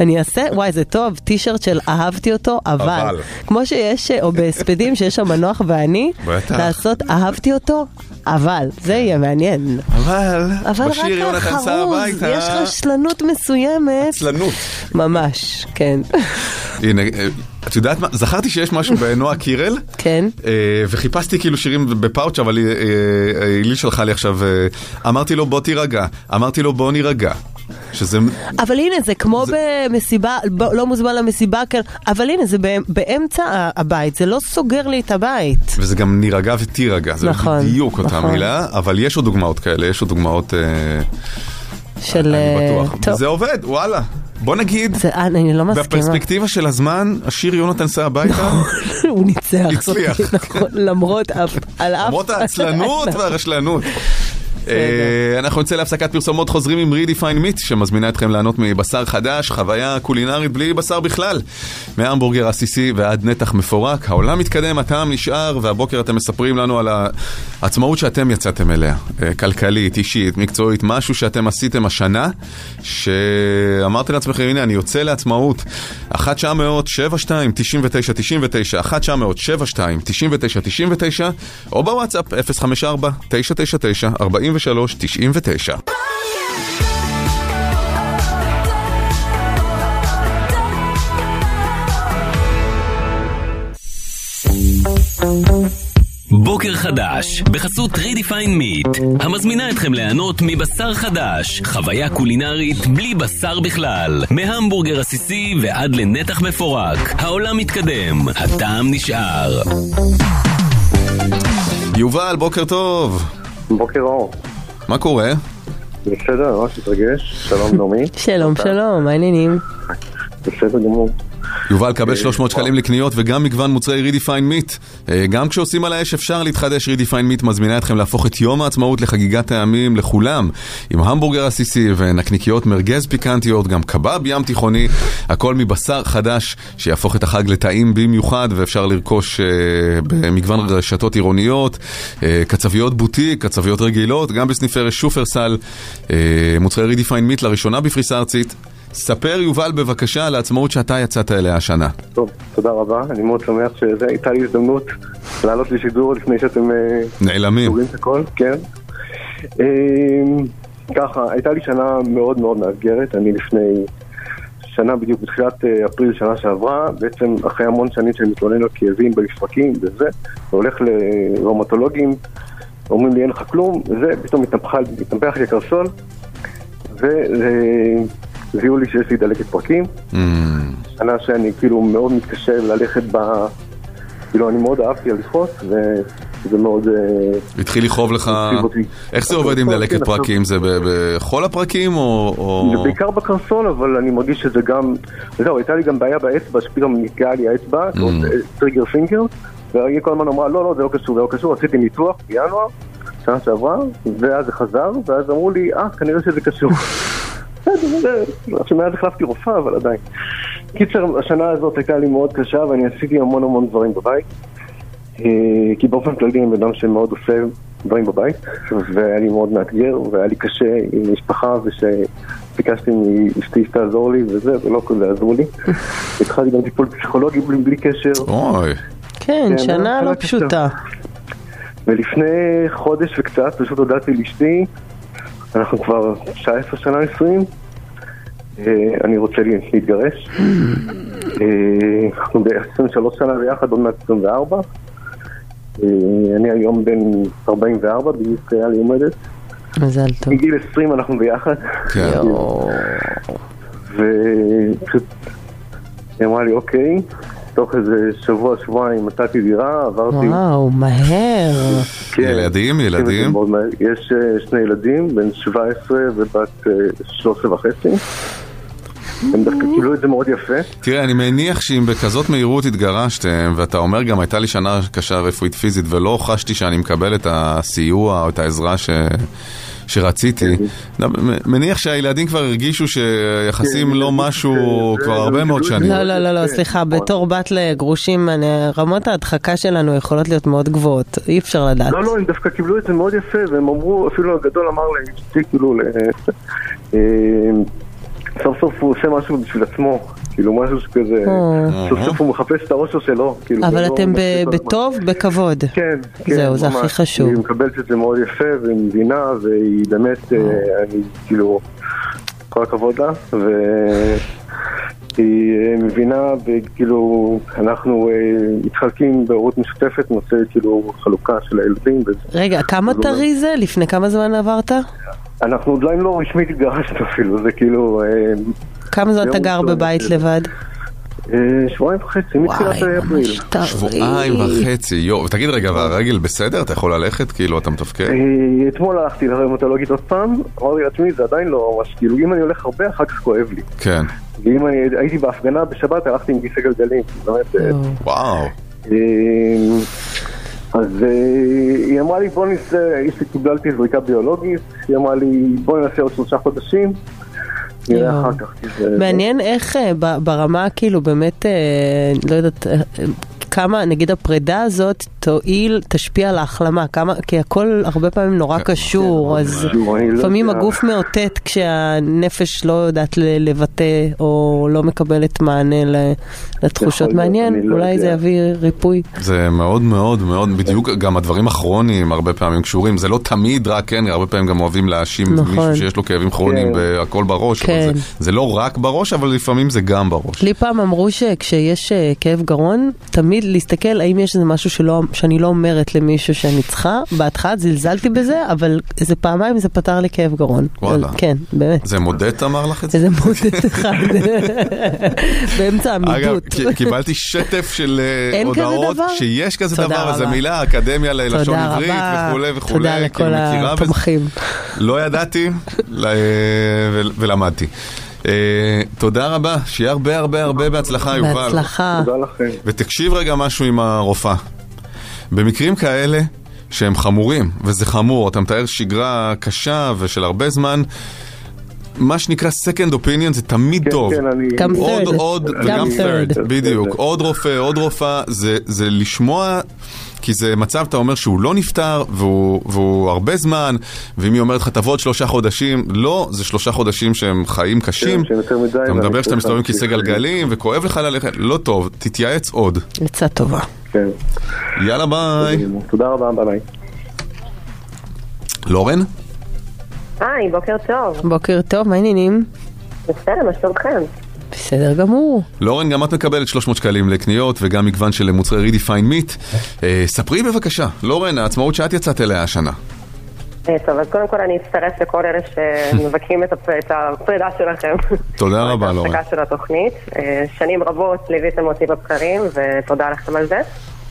אני אעשה, וואי זה טוב, טישרט של אהבתי אותו, אבל. אבל. כמו שיש, או בהספדים שיש שם מנוח ואני. לעשות אהבתי אותו, אבל. זה יהיה מעניין. אבל, אבל בשיר יונתן סע הביתה, יש רשלנות מסוימת. עצלנות. ממש, כן. הנה, אה, את יודעת מה? זכרתי שיש משהו בנועה [laughs] קירל. כן. אה, וחיפשתי כאילו שירים בפאוץ', אבל היא- אה, הילי שלחה לי עכשיו, אמרתי לו בוא תירגע, אמרתי לו בוא נירגע. שזה, אבל הנה, זה כמו במסיבה, ב- לא מוזמן למסיבה, כן, אבל הנה, זה באמצ- באמצע הבית, זה לא סוגר לי את הבית. וזה גם נירגע ותירגע, זה נכון, בדיוק אותה נכון. מילה, אבל יש עוד דוגמאות כאלה, יש עוד דוגמאות, אה, של... אני אה, בטוח. טוב. וזה עובד, וואלה. בוא נגיד, זה, אני לא מסכימה. בפרספקטיבה של הזמן, השיר יונתן סע הביתה, [laughs] הוא ניצח הצליח. נכון, למרות על אף... למרות העצלנות [laughs] והרשלנות. אה, אנחנו נצא להפסקת פרסומות, חוזרים עם רידיפיין מיט, שמזמינה אתכם לענות מבשר חדש, חוויה קולינרית בלי בשר בכלל. מהמבורגר עסיסי ועד נתח מפורק, העולם מתקדם, הטעם נשאר, והבוקר אתם מספרים לנו על העצמאות שאתם יצאתם אליה. אה, כלכלית, אישית, מקצועית, משהו שאתם עשיתם השנה, שאמרתם לעצמכם, הנה, אני יוצא לעצמאות. 1 900 72 99 99 1 900 72 99 99 או בוואטסאפ 054 999 43 99 בוקר חדש, בחסות רידיפיין מיט, המזמינה אתכם ליהנות מבשר חדש, חוויה קולינרית בלי בשר בכלל, מהמבורגר עסיסי ועד לנתח מפורק, העולם מתקדם, הטעם נשאר. יובל, בוקר טוב. בוקר אור. מה קורה? בסדר, ממש מתרגש. שלום נעמי. שלום, שלום, מה העניינים? בסדר גמור. יובל, קבל 300 שקלים לקניות וגם מגוון מוצרי רידיפיין מיט. אה, גם כשעושים על האש אפשר להתחדש, רידיפיין מיט מזמינה אתכם להפוך את יום העצמאות לחגיגת טעמים לכולם. עם המבורגר עסיסי ונקניקיות מרגז פיקנטיות, גם קבב ים תיכוני, הכל מבשר חדש שיהפוך את החג לטעים במיוחד ואפשר לרכוש אה, במגוון רשתות עירוניות, אה, קצביות בוטיק, קצביות רגילות, גם בסניפי שופרסל, אה, מוצרי רידיפיין מיט לראשונה בפריסה ארצית. ספר יובל בבקשה על העצמאות שאתה יצאת אליה השנה. טוב, תודה רבה. אני מאוד שמח שזו הייתה לי הזדמנות לעלות לשידור לפני שאתם... אה, נעלמים. סוגרים את הכל, כן. אה, ככה, הייתה לי שנה מאוד מאוד מאתגרת. אני לפני שנה בדיוק בתחילת אה, אפריל שנה שעברה, בעצם אחרי המון שנים שאני מתלונן על כאבים במפרקים וזה, והולך לראומטולוגים, אומרים לי אין לך כלום, וזה, פתאום מתנפח לי הקרסול, וזיהו לי שיש לי דלקת פרקים. שנה שאני כאילו מאוד מתקשה ללכת ב... כאילו אני מאוד אהבתי הליכות, וזה מאוד... אה, התחיל לכאוב לך... איך זה עובד עם כן, דלקת עכשיו- פרקים? זה בכל הפרקים או... זה בעיקר בקרסול, אבל אני מרגיש שזה גם... וזהו, הייתה לי גם בעיה באצבע, שפתאום נפגעה לי האצבע, Mm. טריגר פינגר, והיא כל הזמן אמרה, לא, לא, זה לא קשור, זה לא קשור, עשיתי ניתוח בינואר, שנה שעברה, ואז זה חזר, ואז אמרו לי, אה, כנראה שזה קשור. [laughs] בסדר, עכשיו מאז החלפתי רופאה, אבל עדיין. קיצר, השנה הזאת הייתה לי מאוד קשה, ואני עשיתי המון המון דברים בבית. אה, כי באופן כללי אני אדם שמאוד עושה דברים בבית, והיה לי מאוד מאתגר, והיה לי קשה עם משפחה, ושביקשתי מאשתי שתעזור לי וזה, ולא כזה עזרו לי. [laughs] התחלתי גם טיפול פסיכולוגי בלי, בלי קשר. אוי. כן, כן, שנה לא פשוטה. ולפני חודש וקצת פשוט הודעתי לאשתי, אנחנו כבר 19 שנה נשואים, אה, אני רוצה להתגרש. אה, אנחנו ב-23 שנה ביחד, עוד מעט 24. אה, אני היום בן 44, בדיוק היה לי עומדת. מזל טוב. מגיל 20 אנחנו ביחד. כן. ופשוט היא אמרה לי, אוקיי, תוך איזה שבוע, שבועיים מצאתי דירה, עברתי... וואו, מהר. כן. ילדים, ילדים? מאוד מהר. יש אה, שני ילדים, בן 17 ובת אה, 13 וחצי. הם דווקא קיבלו את זה מאוד יפה. תראה, אני מניח שאם בכזאת מהירות התגרשתם, ואתה אומר גם הייתה לי שנה קשה רפואית פיזית, ולא חשתי שאני מקבל את הסיוע או את העזרה ש... שרציתי, כן. מניח שהילדים כבר הרגישו שיחסים כן, לא משהו כבר הרבה מאוד שנים. לא, לא, לא, לא, סליחה, בתור בת לגרושים, אני- רמות ההדחקה שלנו יכולות להיות מאוד גבוהות, אי אפשר לדעת. לא, לא, הם דווקא קיבלו את זה מאוד יפה, והם אמרו, אפילו הגדול אמר להם, כאילו, סוף סוף הוא עושה משהו בשביל עצמו, כאילו משהו שכזה, אה. סוף סוף הוא מחפש את האושר שלו. כאילו, אבל ולא אתם. בטוב, בכבוד. כן, כן, זהו, זה. הכי חשוב. היא מקבלת את זה מאוד יפה, והיא מבינה, והיא באמת, אה, אני כאילו, כל הכבוד לה, והיא אה, מבינה, וכאילו, אנחנו אה, מתחלקים בהורות משותפת, נושא כאילו חלוקה של הילדים. רגע, כמה אומר- טרי זה? לפני כמה זמן עברת? אנחנו עדיין לא רשמית התגרשנו אפילו, זה כאילו... אה, כמה זמן אתה גר ראשון, בבית לבד? אה, שבועיים וחצי, מתחילת אפריל. שבועיים וחצי, יואו, ותגיד רגע, והרגל בסדר? אתה יכול ללכת? כאילו, אתה מתפקד? אה, אתמול הלכתי לרמטולוגית עוד פעם, אמרתי לעצמי, זה עדיין לא ממש, כאילו, אם אני הולך הרבה, אחר כך כואב לי. כן. ואם אני הייתי בהפגנה בשבת, הלכתי עם כיסא גלגלים, באמת... אה, וואו. אה, אז אה, היא אמרה לי, בוא נעשה, קיבלתי זריקה ביולוגית, היא אמרה לי, בוא נעשה עוד שלושה חודשים, נראה. אחר כך. מעניין איך אה, ברמה כאילו באמת, אה, לא יודעת, אה, כמה נגיד הפרידה הזאת תועיל, תשפיע על ההחלמה, כמה, כי הכל הרבה פעמים נורא קשור, אז קשור, אני לא לפעמים יודע. הגוף מאותת כשהנפש לא יודעת לבטא או לא מקבלת מענה לתחושות. מעניין, לא אולי זה. יביא ריפוי. זה מאוד מאוד מאוד, בדיוק גם הדברים הכרוניים הרבה פעמים קשורים, זה לא תמיד רק, כן, הרבה פעמים גם אוהבים להאשים נכון. מישהו שיש לו כאבים כרוניים כן. בהכל בראש, אבל כן. זה, זה לא רק בראש, אבל לפעמים זה גם בראש. לי פעם אמרו שכשיש אה, כאב גרון, תמיד להסתכל האם יש איזה משהו שלא, שאני לא אומרת למישהו שאני צריכה. בהתחלה זלזלתי בזה, אבל איזה פעמיים זה פתר לי כאב גרון. וואלה. כן, באמת. זה מודט אמר לך את זה? איזה מודד [laughs] אחד. באמצע אגב, עמידות. ק- קיבלתי שטף של אה, הודעות? שיש כזה דבר, איזה. מילה, אקדמיה ללשון תודה עברית רבה. וכולי וכולי. תודה כאילו, לכל? התומכים. לא ידעתי ול- ולמדתי. אה, תודה רבה, שיהיה הרבה הרבה הרבה בהצלחה, יובל. בהצלחה. תודה לכם. ותקשיב רגע משהו עם הרופאה. במקרים כאלה שהם חמורים, וזה חמור, אתה מתאר שגרה קשה ושל הרבה זמן, מה שנקרא second opinion זה תמיד כן, טוב. כן, אני- גם עוד third. עוד גם וגם third. third, בדיוק, עוד רופא, עוד רופאה, זה, זה לשמוע, כי זה מצב, אתה אומר שהוא לא נפטר, והוא, והוא הרבה זמן, ואם היא אומרת לך תבוא עוד שלושה חודשים, לא, זה שלושה חודשים שהם חיים קשים, כן, אתה מדבר צריך שאתה מסתובב עם כיסא. גלגלים, וכואב לך ללכת, לא טוב, תתייעץ עוד. עצה טובה. כן. יאללה ביי. תודה רבה, ביי ביי. לורן? היי, בוקר טוב. בוקר טוב, מה העניינים? בסדר, מה שלומכם? בסדר גמור. לורן, גם את מקבלת 300 שקלים לקניות וגם מגוון של מוצרי רידיפיין מיט. אה, ספרי בבקשה, לורן, העצמאות שאת יצאת אליה השנה. אה, טוב, אז קודם כל אני אצטרף לכל אלה שמבכים את הפ- את הפרידה שלכם. תודה [laughs] רבה, לורן. ההפסקה של התוכנית. אה, שנים רבות ליוויתם אותי בבקרים, ותודה לכם על זה.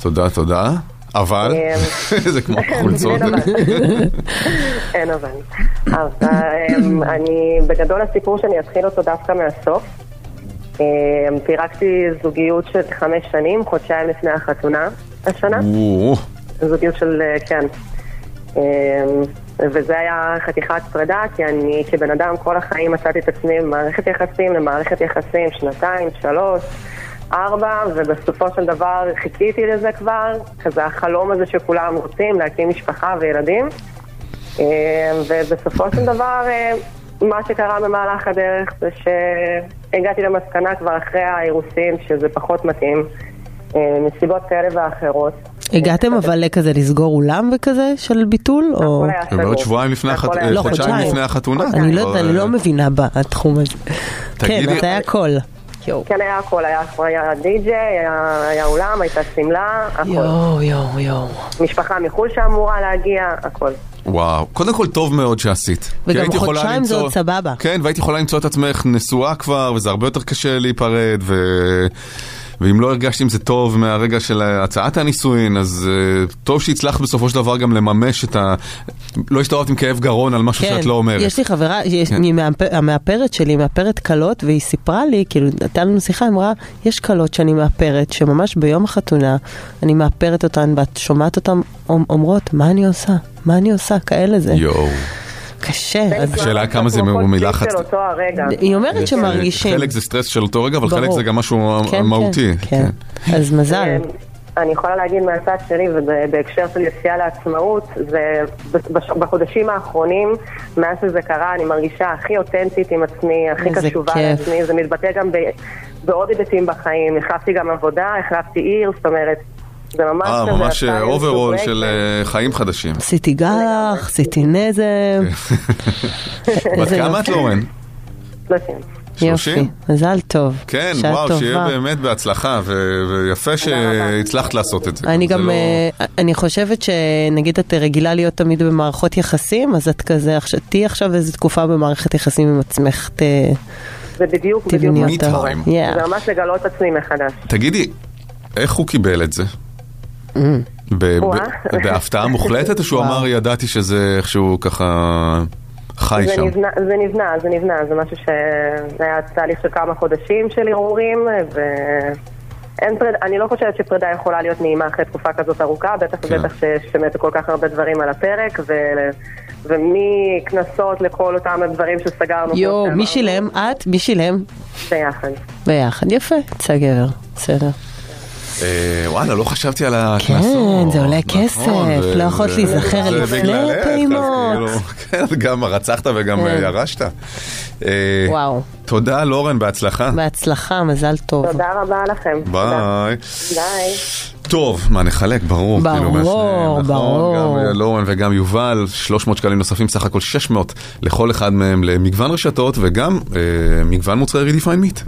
תודה, תודה. אבל, [laughs] זה כמו חולצות. אין אבל. [laughs] אני, בגדול הסיפור שאני אתחיל אותו דווקא מהסוף. אה, פירקתי זוגיות של חמש שנים, חודשיים לפני החתונה השנה. זוגיות של, אה, כן. אמ, וזה היה חתיכת פרידה, כי אני כבן אדם כל החיים מצאתי את עצמי במערכת יחסים למערכת יחסים, שנתיים, שלוש, ארבע, ובסופו של דבר חיכיתי לזה כבר, כזה החלום הזה שכולם רוצים, להקים משפחה וילדים. אמ, ובסופו של דבר, אה, מה שקרה במהלך הדרך זה שהגעתי למסקנה כבר אחרי האירוסין שזה פחות מתאים, אה, מסיבות כאלה ואחרות. הגעתם אבל לכזה לסגור אולם וכזה של ביטול? או... היא אומרת שבועיים לפני, החת- הכל היה אה, לא, חודשיים. לפני החתונה. אני לא כבר, יודעת, אני אה, לא מבינה בתחום הזה. כן, תגידי- אז היה הכל. כן, היה הכל, היה, היה די-ג'יי, היה, היה אולם, הייתה שמלה, הכל. יואו, יואו, יואו. משפחה מחו"ל שאמורה להגיע, הכל. וואו, קודם כל טוב מאוד שעשית. וגם חודשיים זה למצוא- עוד סבבה. כן, והיית יכולה למצוא את עצמך נשואה כבר, וזה הרבה יותר קשה להיפרד, ו... ואם לא הרגשת עם זה טוב מהרגע של הצעת הנישואין, אז uh, טוב שהצלחת בסופו של דבר גם לממש את ה... לא הסתובבת עם כאב גרון על משהו שאת לא אומרת. כן, יש לי חברה, יש, כן. היא מהמאפ- המאפרת שלי, מאפרת כלות, והיא סיפרה לי, כאילו, הייתה לנו שיחה, היא אמרה, יש כלות שאני מאפרת, שממש ביום החתונה, אני מאפרת אותן, ואת שומעת אותן אומ- אומרות, מה אני עושה? מה אני עושה? כאלה זה. יואו. קשה. השאלה כמה זה הרגע. היא אומרת שמרגישים. חלק זה סטרס של אותו רגע, אבל חלק. זה גם משהו כן, מהותי. כן, כן. אז מזל. אה, אני יכולה להגיד מהצד שלי, ובהקשר של יציאה לעצמאות, זה בחודשים האחרונים, מאז שזה קרה, אני מרגישה הכי אותנטית עם עצמי, הכי קשובה כיף. לעצמי, זה מתבטא גם ב- בעוד היבטים בחיים. החלפתי גם עבודה, החלפתי עיר, זאת אומרת, זה ממש אה, כזה... ממש עשה לי overhaul של אה, חיים חדשים. עשיתי גלח, עשיתי נזם. [laughs] בת כמה את. לורן? שלושים. שלושים? יופי, מזל טוב. כן, וואו, שיהיה. באמת בהצלחה, ו- ויפה שהצלחת לעשות את זה. אני גם, לא- אה, אני חושבת שנגיד את רגילה להיות תמיד במערכות יחסים, אז את כזה, עכשיו- תהיי עכשיו איזו תקופה במערכת יחסים עם עצמך, ת- זה בדיוק, בדיוק מה. שקורה. זה ממש לגלות עצמי מחדש. תגידי, איך הוא קיבל את זה? בהפתעה מוחלטת, או שהוא. אמר, ידעתי שזה איכשהו ככה חי זה שם? זה נבנה, זה נבנה, זה משהו שהיה תהליך של כמה חודשים של ערעורים, אין פריד, אני לא חושבת שפרידה יכולה להיות נעימה אחרי תקופה כזאת ארוכה, בטח כן. ובטח שיש באמת כל כך הרבה דברים על הפרק, ו... ומקנסות לכל אותם הדברים שסגרנו. יואו, מי. שילם? את? מי שילם? ביחד. ביחד, יפה, יצא גבר, בסדר. אה, וואלה, לא חשבתי על הקנסות. כן, זה עולה נכון, כסף, לא יכולת להיזכר לפני אז הפעימות. כאילו, כן, גם רצחת וגם כן. אה, ירשת. אה, וואו. תודה, לורן, בהצלחה. בהצלחה, מזל טוב. תודה רבה לכם. ביי. ביי. טוב, מה נחלק? ברור. ברור, כאילו, מהשניהם, נכון? ברור. גם לורן וגם יובל, 300 שקלים נוספים, סך הכל 600 לכל אחד מהם למגוון רשתות וגם אה, מגוון מוצרי Redefine Meat.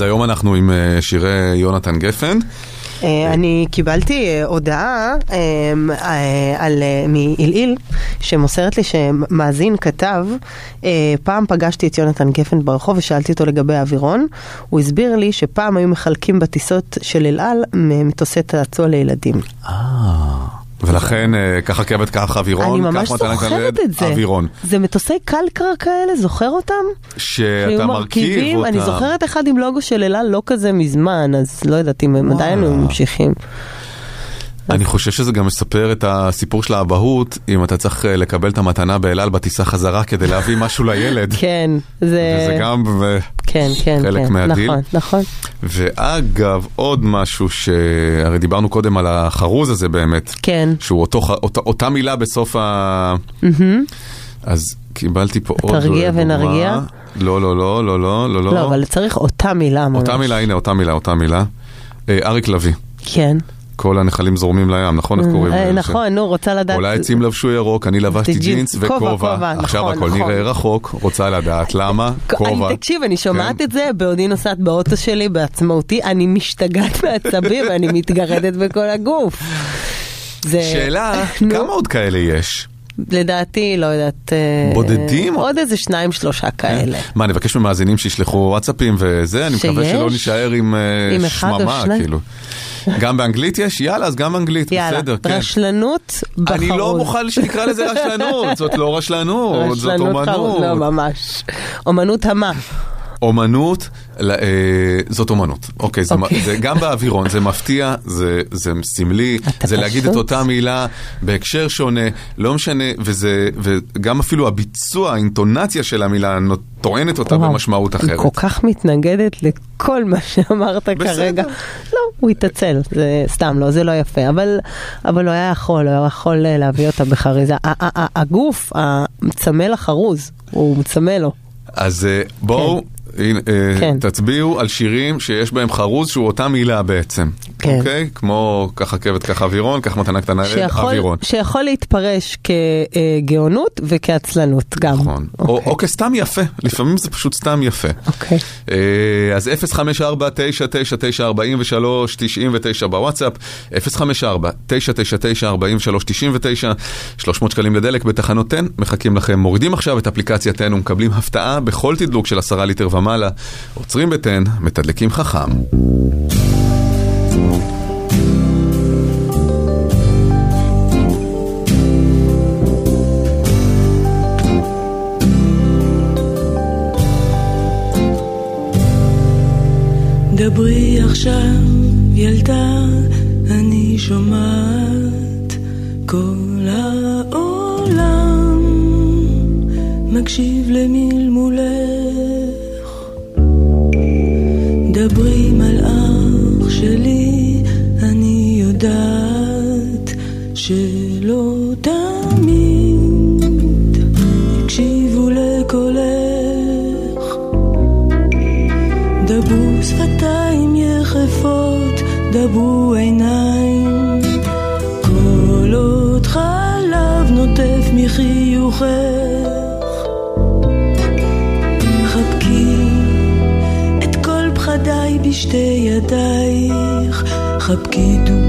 אז היום אנחנו עם אה, שירי יונתן גפן. אה, אני קיבלתי אה, הודעה אה, אה, על, אה, מעילעיל שמוסרת לי שמאזין כתב, אה, פעם פגשתי את יונתן גפן ברחוב ושאלתי אותו לגבי האווירון, הוא הסביר לי שפעם היו מחלקים בטיסות של אל על מטוסי צעצוע לילדים. ולכן אה, ככה כבד, ככה אווירון, אני ממש זוכרת את זה. אווירון. זה מטוסי קלקר כאלה, זוכר אותם? שאתה מרכיב אותם. אני זוכרת אחד עם לוגו של אל על לא כזה מזמן, אז לא יודעת אם הם עדיין ממשיכים. אני חושב שזה גם מספר את הסיפור של האבהות, אם אתה צריך אה, לקבל את המתנה באלעל בטיסה חזרה כדי להביא משהו לילד. כן, זה... וזה גם כן, כן, חלק כן, מהדיל. נכון, נכון. ואגב, עוד משהו שהרי דיברנו קודם על החרוז הזה באמת. כן. שהוא אותו, אותה, אותה מילה בסוף ה... אז קיבלתי פה עוד תרגיע. ונרגיע? לא, לא, לא, לא, לא, לא, לא, לא. אבל צריך אותה מילה ממש. אותה מילה, הנה, אותה מילה, אותה מילה. אה, אריק לביא. כן. כל הנחלים זורמים לים, נכון? איך קוראים אה, לזה? נכון, נו, רוצה לדעת. כל העצים לבשו ירוק, אני לבשתי ג'ינס, ג'ינס כובע, וכובע. כובע, עכשיו נכון, הכל נכון. נראה רחוק, רוצה לדעת למה, כובע. אני, תקשיב, אני שומעת כן. את זה בעודי נוסעת באוטו שלי בעצמאותי, אני משתגעת [laughs] מעצבים ואני מתגרדת בכל הגוף. זה... שאלה, כמה עוד כאלה יש? לדעתי, לא יודעת... אה, בודדים? עוד איזה שניים, שלושה כאלה. מה, נבקש ממאזינים שישלחו וואטסאפים וזה, אני מקווה? שלא נישאר עם אה, שממה? כאילו. גם באנגלית יש? יאללה, אז גם באנגלית, יאללה, בסדר, כן. רשלנות בחרוז. אני לא מוכן שנקרא לזה רשלנות, זאת לא רשלנות, זאת רשלנות חרוז, לא, אומנות. ממש. אומנות המה. אומנות, אה, זאת אומנות. אוקיי, זה, אוקיי. זה גם באווירון, זה מפתיע, זה, זה סמלי, זה להגיד את פשוט- אותה מילה בהקשר שונה, לא משנה, וזה, וגם אפילו הביצוע, האינטונציה של המילה טוענת אותה וואו, במשמעות היא אחרת. כל כך מתנגדת לכל מה שאמרת כרגע. לא, הוא התעצל, זה סתם, לא, זה לא יפה, אבל, אבל הוא היה יכול, הוא היה יכול אה, להביא אותה בחריזה. הגוף, הצמא לחרוז, הוא מצמא לו. אז אה, בואו, הנה, אה, כן. תצביעו על שירים שיש בהם חרוז שהוא אותה מילה בעצם. כן. אוקיי? כמו ככה כבד, ככה אווירון, כך מתנה קטנה שיכול, אווירון. שיכול להתפרש כגאונות וכעצלנות גם. נכון. או, או כסתם יפה, לפעמים זה פשוט סתם יפה. אוקיי. אה, אז 054-999-43-99 בוואטסאפ, 054-999-43-99, 300 שקלים לדלק בתחנות 10, מחכים לכם. מורידים עכשיו את אפליקציית 10 ומקבלים הפתעה בכל תדלוק של 10 ליטר ומעלה. עוצרים ב-10, מתדלקים חכם. דברי עכשיו, ילדה, אני שומעת כל העולם מקשיב למלמולך. דברי מלאך שלי, אני יודעת שלא תמיד יקשיבו לקולך. דברו שפתיים יחפות, דברו עיניים. עוד חלב נוטף מחיוכך. בשתי ידייך. חבקי דובים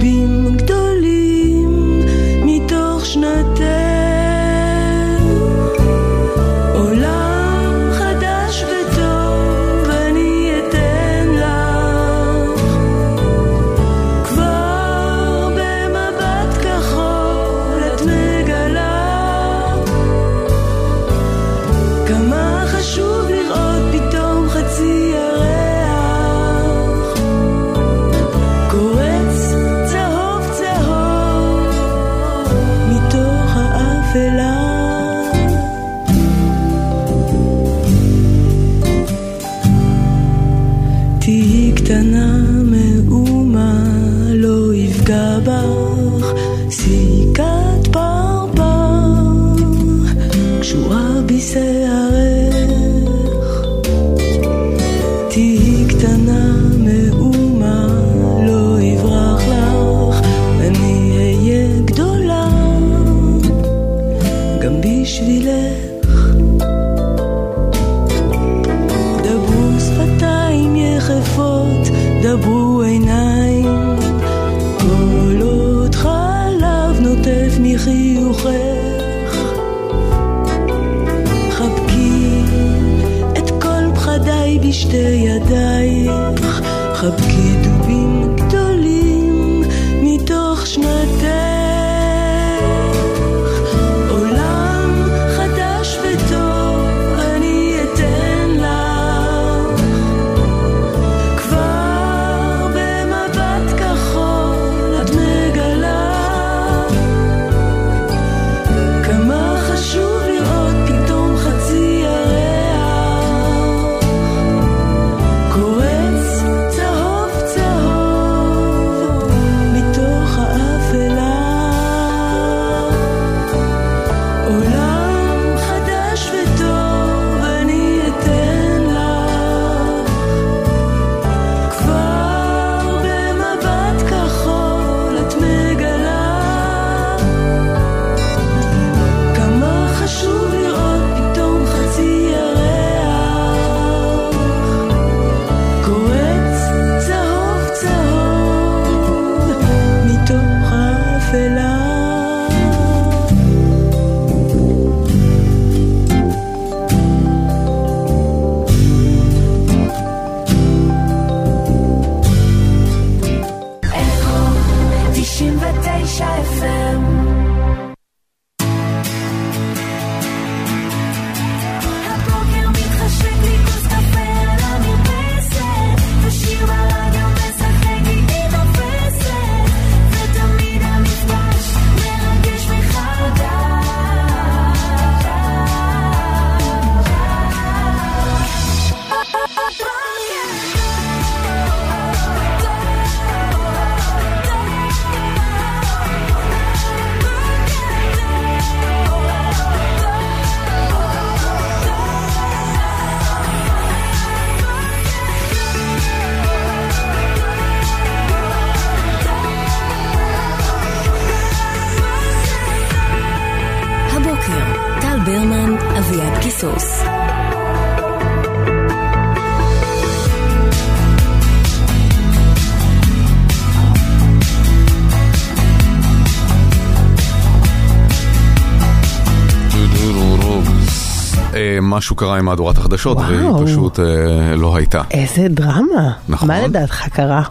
משהו קרה עם מהדורת החדשות, וואו. והיא פשוט אה, לא הייתה. איזה דרמה. נכון. מה לדעתך קרה?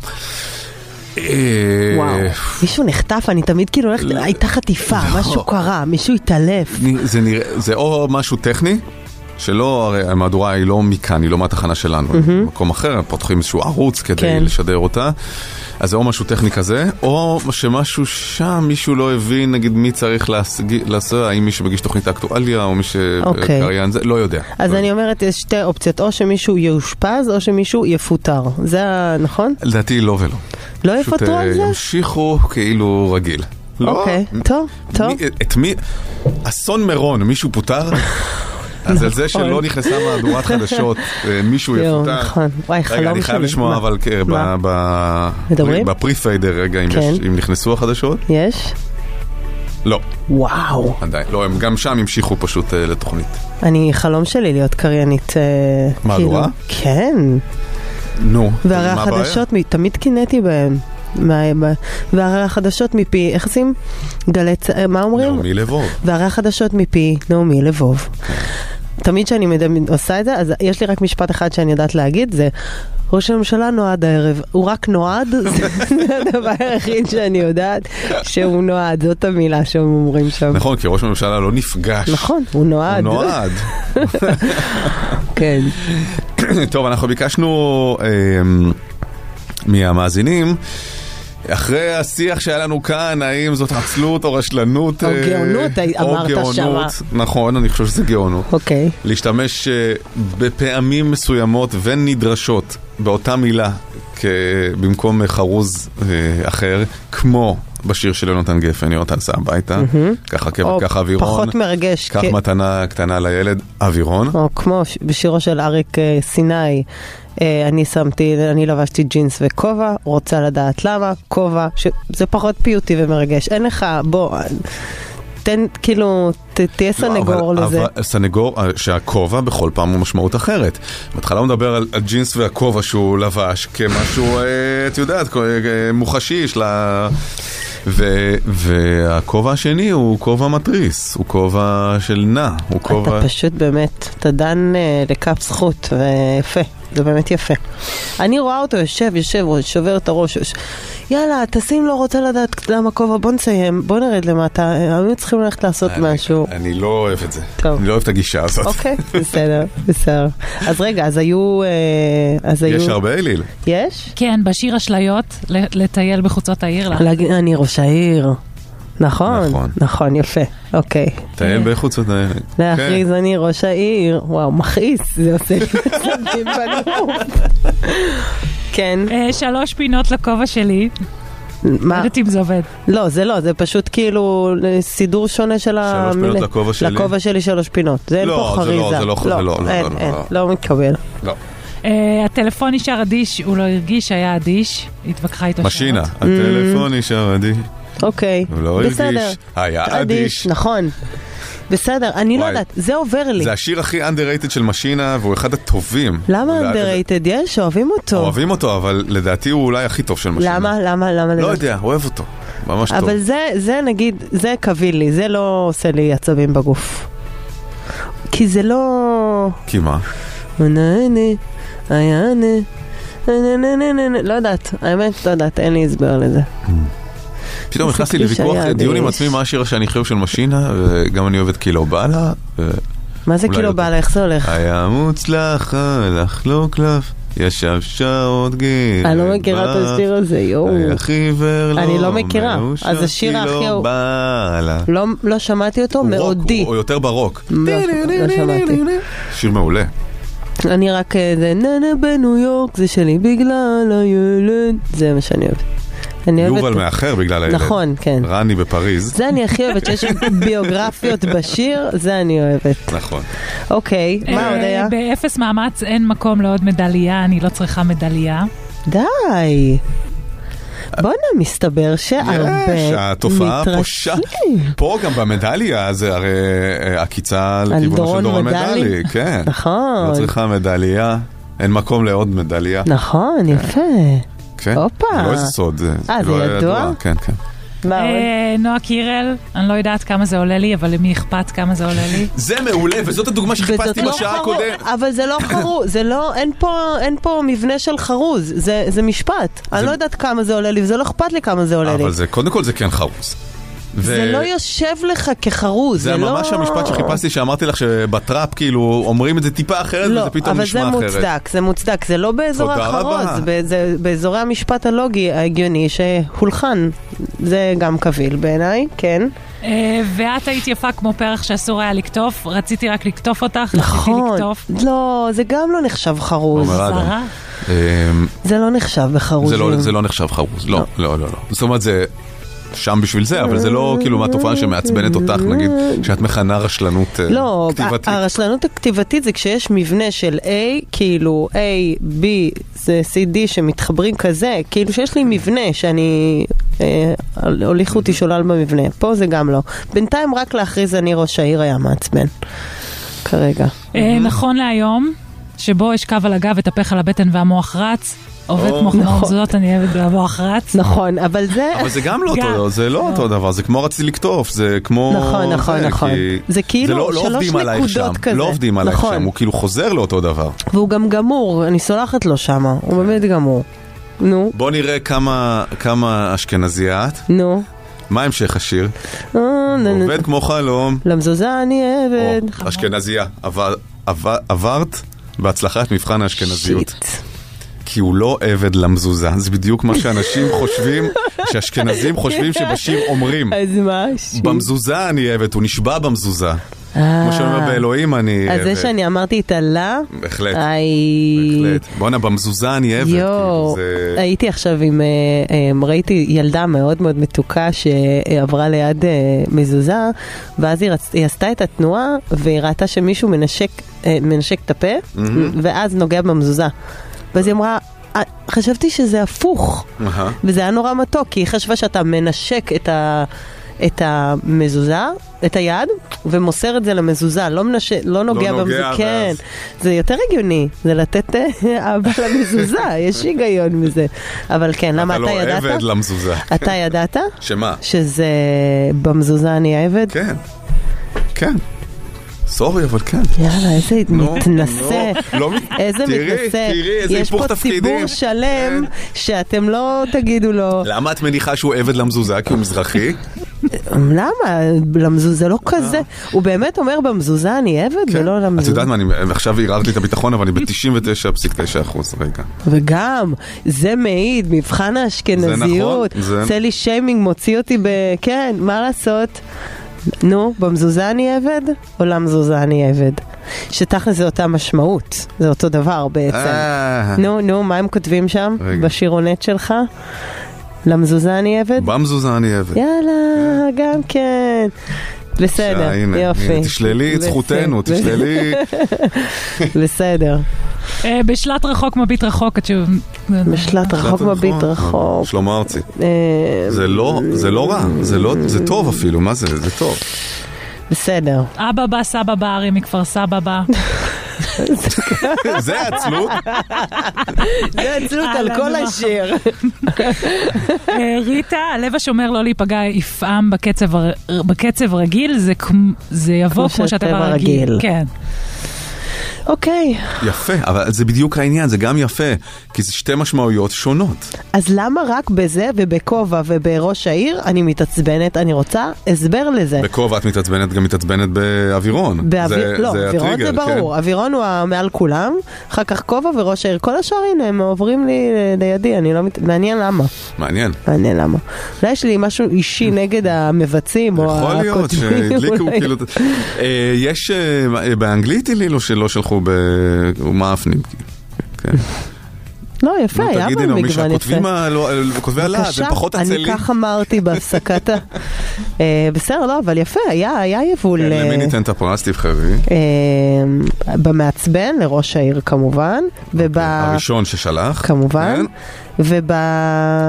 אה, וואו. מישהו נחטף, אני תמיד כאילו הולכת, הייתה חטיפה, לא. משהו קרה, מישהו התעלף. זה או משהו טכני, שלא, הרי המהדורה היא לא מכאן, היא לא מהתחנה שלנו, היא מהמם. במקום אחר, פותחים איזשהו ערוץ כדי כן. לשדר אותה. אז זה או משהו טכני כזה, או שמשהו שם, מישהו לא הבין, נגיד מי צריך לעשות, האם מי שמגיש תוכנית האקטואליה, או מי אוקיי. שקריין זה, לא יודע. אז אני אומרת, יש שתי אופציות, או שמישהו יאושפז, או שמישהו יפוטר. זה נכון? לדעתי לא ולא. לא פשוט יפטרו אה, על זה? ימשיכו כאילו רגיל. לא, אוקיי, טוב, טוב. את מי, אסון מירון, מישהו פוטר? [laughs] אז על זה נכון. שלא נכנסה מהדורת חדשות, [laughs] אה, מישהו יפוטר. נכון. וואי, רגע, חלום אני חייב שלי. לשמוע? אבל כן? בפרי-פיידר רגע, אם כן. אם נכנסו החדשות? יש? לא. וואו. עדיין. לא, הם גם שם המשיכו פשוט אה, לתוכנית. אני, חלום שלי להיות קריינית. אה, מהדורה? כאילו, כן. נו, והרי? החדשות, תמיד קינאתי בהם. והרי החדשות מפי, איך עושים? גלי צ... אה, מה אומרים? נעמי לבוב. והרי החדשות מפי נעמי לבוב. תמיד כשאני מד- עושה את זה, אז יש לי רק משפט אחד שאני יודעת להגיד, זה ראש הממשלה נועד הערב. הוא רק נועד, [laughs] זה זה הדבר היחיד שאני יודעת שהוא נועד, זאת המילה שהם אומרים שם. נכון, כי ראש הממשלה לא נפגש. נכון, הוא נועד. הוא נועד. [laughs] כן. [coughs] טוב, אנחנו ביקשנו אה, מהמאזינים, אחרי השיח שהיה לנו כאן, האם זאת עצלות או רשלנות? או אה, גאונות, או אמרת גאונות. שמה. נכון, אני חושב שזה גאונות. אוקיי. להשתמש אה, בפעמים מסוימות ונדרשות באותה מילה במקום חרוז אה, אחר, כמו בשיר של יונתן גפן, יונתן סע הביתה. ככה או ככה אווירון, פחות מרגש. קח מתנה קטנה לילד, אווירון. או כמו בשירו של אריק סיני, אני שמתי, אני לבשתי ג'ינס וכובע, רוצה לדעת למה, כובע, שזה פחות פיוטי ומרגש. אין לך, בוא, תן, כאילו, ת, תהיה סנגור לא, אבל- לזה. אבל סנגור, אה, שהכובע בכל פעם הוא משמעות אחרת. בהתחלה הוא מדבר על הג'ינס והכובע שהוא לבש כמשהו, אה, את יודעת, אה, מוחשי, יש לה... ו- והכובע השני הוא כובע מתריס, הוא כובע של נע, הוא כובע... אתה פשוט באמת, אתה דן אה, לכף זכות, ויפה, זה באמת יפה. אני רואה אותו יושב, יושב, שובר את הראש, יוש- יאללה, תשים לא רוצה לדעת למה כובע, בוא נסיים, בוא נרד למטה, היו צריכים ללכת לעשות משהו. אני לא אוהב את זה. טוב. אני לא אוהב את הגישה הזאת. אוקיי, [laughs] בסדר, בסדר. אז רגע, אז היו... אה, אז היו... יש הרבה אליל. יש? כן, בשיר אשליות, ל- לטייל בחוצות העיר. לה- אני ראש העיר. נכון, נכון. נכון, יפה, אוקיי. טייל בחוצות האלה. להכריז אני ראש העיר, וואו, מכעיס, זה עושה לי [laughs] מצבים בנוף. כן. אה, שלוש פינות לכובע שלי. מה? לא יודעת אם זה עובד. לא, זה לא, זה פשוט כאילו סידור שונה של המילה. פינות לכובע שלי? לכובע שלי שלוש פינות. זה אין לא, פה זה לא, חריזה. זה לא, זה לא, לא, אין, לא, אין, לא. לא מתקבל. לא. אה, הטלפון נשאר אדיש, הוא לא הרגיש, היה אדיש. התווכחה איתו משינה, שעות. הטלפון נשאר אדיש. אוקיי, לא בסדר. הרגיש, היה אדיש. נכון. בסדר, אני לא וואי. יודעת, זה עובר לי. זה השיר הכי underrated של משינה, והוא אחד הטובים. למה underrated? יש, אוהבים אותו. אוהבים אותו, אבל לדעתי הוא אולי הכי טוב של משינה. למה? למה? למה? לא? יודע, אוהב אותו. ממש טוב. אבל זה, זה נגיד, זה קביל לי, זה לא עושה לי עצבים בגוף. כי זה לא... כי מה? לא יודעת, האמת, לא יודעת, אין לי הסבר לזה. פתאום נכנסתי לוויכוח, דיון עם. עצמי מה השיר שאני חושב של משינה, וגם אני אוהב את קילו בלה. מה זה כאילו לא בא לה, איך זה הולך? היה מוצלח, הלך לו קלף, ישב שעות גיל. אני לא מכירה את השיר הזה, יואו. חיוור לו, אני לא מכירה, אז השיר כי הכי לא אהוב. לא- לא שמעתי אותו, מאודי. הוא יותר ברוק. לא לא שמעתי. שיר מעולה. אני רק אה, זה ננה בניו יורק, זה שלי בגלל הילד, זה מה שאני אוהבת. אני אוהבת... יובל מאחר בגלל הילד. נכון, כן. רני בפריז. זה אני הכי אוהבת, שיש [laughs] ביוגרפיות בשיר, זה אני אוהבת. נכון. אוקיי, מה אה, עוד היה? באפס מאמץ אין מקום לעוד מדליה, אני לא צריכה מדליה. די. בואנה, מסתבר שהרבה יש, התופעה. פושעת. פה גם במדליה זה הרי אה, עקיצה לכיוון של דורון מדלי. מדלי. כן. נכון. לא צריכה מדליה, אין מקום לעוד מדליה. נכון, יפה. כן. הופה. זה לא איזה סוד. אה, זה לא ידוע? כן, כן. אה, נועה קירל, אני לא יודעת כמה זה עולה לי, אבל למי אכפת כמה זה עולה לי? זה מעולה, וזאת הדוגמה שחיפשתי לא בשעה הקודמת. אבל זה לא חרוז, זה לא, אין פה, אין פה מבנה של חרוז, זה, זה משפט. אני לא יודעת כמה זה עולה לי, וזה לא אכפת לי כמה זה עולה לי. אבל זה, קודם כל זה כן חרוז. זה ו- לא יושב לך כחרוז, זה זה לא... ממש המשפט שחיפשתי שאמרתי לך שבטראפ כאילו אומרים את זה טיפה אחרת לא, וזה פתאום אבל נשמע זה אחרת. מוצדק, זה מוצדק, זה לא באזור. החרוז, זה, זה באזורי המשפט הלוגי ההגיוני שהולחן. זה גם קביל בעיניי, כן. אה, ואת היית יפה כמו פרח שאסור היה לקטוף, רציתי רק לקטוף אותך, רציתי נכון, לקטוף. לא, זה גם לא נחשב חרוז. אמ, זה לא נחשב בחרוזים. זה לא, זה לא נחשב חרוז, לא, לא, לא, לא. זאת אומרת, זה שם בשביל זה, אבל זה לא כאילו מהתופעה שמעצבנת אותך, נגיד, שאת מכנה רשלנות אה, לא, כתיבתית. ה- הרשלנות הכתיבתית זה כשיש מבנה של A, כאילו A, B, זה C, D שמתחברים כזה, כאילו שיש לי מבנה שאני, אה, הוליכו אותי שולל במבנה, פה זה גם לא. בינתיים רק להכריז אני ראש העיר היה מעצבן, כרגע. אה, נכון להיום, שבו יש קו על הגב, התהפך על הבטן והמוח רץ, עובד. כמו חמור נכון. זאת, אני אוהבת והמוח רץ. נכון, אבל זה... אבל זה גם לא אותו, זה לא אותו דבר, זה כמו רציתי לקטוף, זה כמו... נכון, נכון, זה, נכון. כי זה כאילו לא- לא שלוש נקודות שם, כזה. לא עובדים עלייך נכון. שם, הוא כאילו חוזר לאותו דבר. והוא גם גמור, אני סולחת לו שמה, הוא באמת גמור. נו, בוא נראה כמה, כמה אשכנזייה את. נו. מה המשך השיר? אה. עובד כמו חלום. למזוזה אני עבד. אשכנזייה. עבר, עבר, עברת בהצלחה את מבחן האשכנזיות. כי הוא לא עבד למזוזה, זה בדיוק מה שאנשים [laughs] חושבים, שאשכנזים חושבים שבשיר אומרים. אז מה? שיט. במזוזה אני עבד, הוא נשבע במזוזה. אה. כמו שאומר באלוהים אני אז זה. שאני אמרתי את הלה, בהחלט. בהחלט. בואנה, במזוזה אני עבד, כאילו, יואו. הייתי עכשיו עם, אה, אה, ראיתי ילדה מאוד מאוד מתוקה שעברה ליד מזוזה, ואז היא, עשתה את התנועה, והיא ראתה שמישהו מנשק, את הפה. ואז נוגע במזוזה. ואז היא אמרה, "אה, חשבתי שזה הפוך. וזה היה נורא מתוק, כי היא חשבה שאתה מנשק את, ה, את המזוזה, את היד, ומוסר את זה למזוזה, לא, מנש... לא נוגע נוגע, במזוזה, כן, ואז- זה יותר הגיוני, זה לתת אה, אבא למזוזה, [laughs] יש היגיון מזה. אבל כן, למה אתה אתה לא ידעת? עבד למזוזה. אתה ידעת? שמה? שזה במזוזה אני העבד? כן. כן. סורי, אבל כן. יאללה, איזה מתנשא. לא, לא, איזה תראי, מתנשא. תראי, איזה יש היפוך פה תפקידים. כן. ציבור שלם שאתם לא תגידו לו, למה את מניחה שהוא עבד למזוזה? כי הוא מזרחי? למה? למזוזה זה לא כזה. הוא באמת אומר במזוזה אני עבד ולא את למזוזה. יודעת מה, אני עכשיו ערערת לי את הביטחון, אבל אני ב-99.9 אחוז, רגע. וגם, זה מעיד, מבחן האשכנזיות. זה נכון, זה- עושה לי שיימינג, מוציא אותי ב... כן, מה לעשות? נו, במזוזה אני עבד, או למזוזה אני עבד? שתכל'ס זה אותה משמעות, זה אותו דבר בעצם. אה. נו, נו, מה הם כותבים שם? בשירונט שלך? למזוזה אני עבד? במזוזה אני עבד. יאללה, גם כן. בסדר, הנה, יופי. תשללי את. זכותנו, [laughs] תשללי. בסדר. אה, בשלט רחוק מביט רחוק, את שוב... בשלט רחוק מביט רחוק. שלמה ארצי. אה, זה לא, זה לא רע, זה לא, זה טוב אפילו, מה זה? זה טוב. בסדר. אבא בא, סבא בא, ארי מכפר סבא בא. [laughs] [laughs] זה עצלות. זה עצלות על כל השיר. אה, ריטה, הלב השומר לא להיפגע יפעם בקצב רגיל, זה יבוא כמו רגיל. רגיל. כן. אוקיי, יפה, אבל זה בדיוק העניין, זה גם יפה, כי זה שתי משמעויות שונות. אז למה רק בזה ובכובע ובראש העיר אני מתעצבנת? אני רוצה הסבר לזה. בכובע את מתעצבנת, גם מתעצבנת באווירון. באוויר, לא, זה אווירון הטריגר, זה ברור, כן. אווירון הוא המעל כולם, אחר כך כובע וראש העיר, כל השאר הנה הם עוברים לי לידי, אני לא מת... מעניין למה, מעניין. מעניין למה. אולי יש לי משהו אישי נגד המבצעים או יכול להיות הכותבים, שהדליקו. כאילו... אה, יש אה, באנגלית הילילו שלא שלחו במאפנים. כן. [laughs] לא, יפה, היה מי מגוון יפה. לא, כותבי הלהט, הם פחות עצלים. אני כך אמרתי [laughs] בהפסקת ה... אה, בסדר, לא, אבל יפה, היה היה יבול. כן, אה, למי ניתן את הפרס? תבחרי. אה, במעצבן, לראש העיר כמובן, וב... הראשון ששלח. כמובן, כן. וב...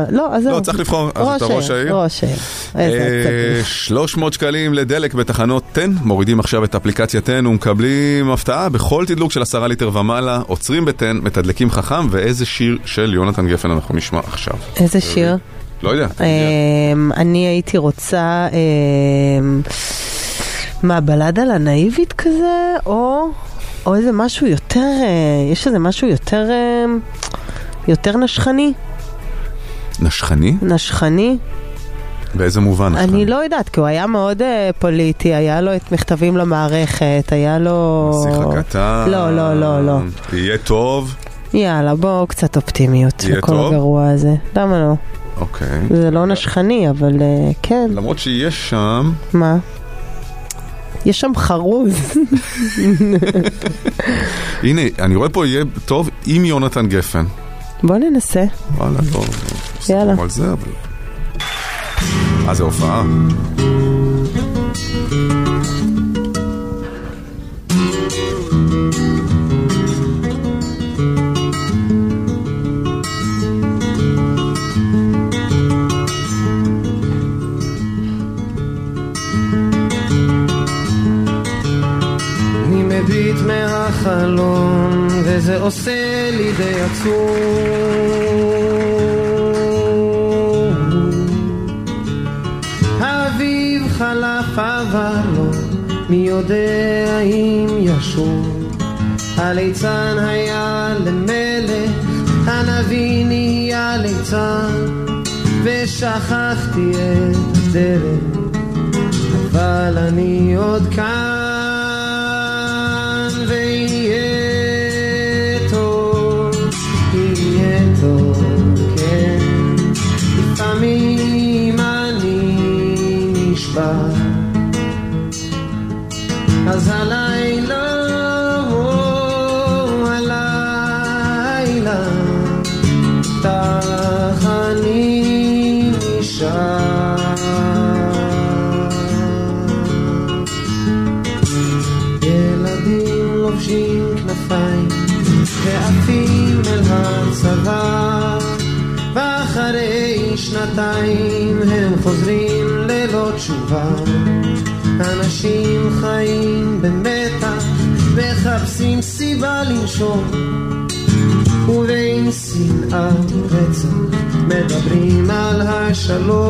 לא, אז זהו. לא, צריך לבחור, אז אתה ראש העיר? ראש העיר. איזה אה, עצבים. 300 שקלים לדלק בתחנות 10, מורידים עכשיו את אפליקציית 10 ומקבלים הפתעה בכל תדלוק של 10 ליטר ומעלה, עוצרים ב-10, מתדלקים חכם, ואיזה שיר של יונתן גפן אנחנו נשמע עכשיו. איזה שיר? לא יודע. אמ, אני הייתי רוצה, מה, בלדה לנאיבית כזה, או, או איזה משהו יותר, אה, יש איזה משהו יותר, יותר נשכני? נשכני? נשכני? באיזה מובן? אני לא יודעת, כי הוא היה מאוד אה, פוליטי, היה לו את מכתבים למערכת, היה לו... שיחה קטן. לא, לא, לא, לא. יהיה טוב. יאללה, בואו קצת אופטימיות יהיה טוב? הגרוע הזה. למה לא? אוקיי. זה לא נשכני, אבל אה, כן. למרות שיש שם... מה? יש שם חרוז. [laughs] הנה, אני רואה פה יהיה טוב עם יונתן גפן. בוא ננסה. וואלה, לא... יאללה. על זה, אבל... אה, זה הופעה. אני מביט מהחלון, וזה עושה לי די עצוב. האביב חלף אבל לא, מי יודע אם ישוב. הליצן היה למלך, הנביא נהיה ליצן, ושכחתי את הדרך. אבל אני עוד כאן נשבע, אז הלילה, תשובה. אנשים חיים במתח, מחפשים סיבה לנשום. ובין שנאה ורצח מדברים על השלום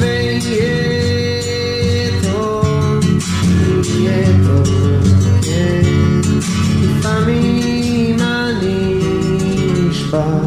ויהיה טוב, יהיה טוב. לפעמים אני נשבע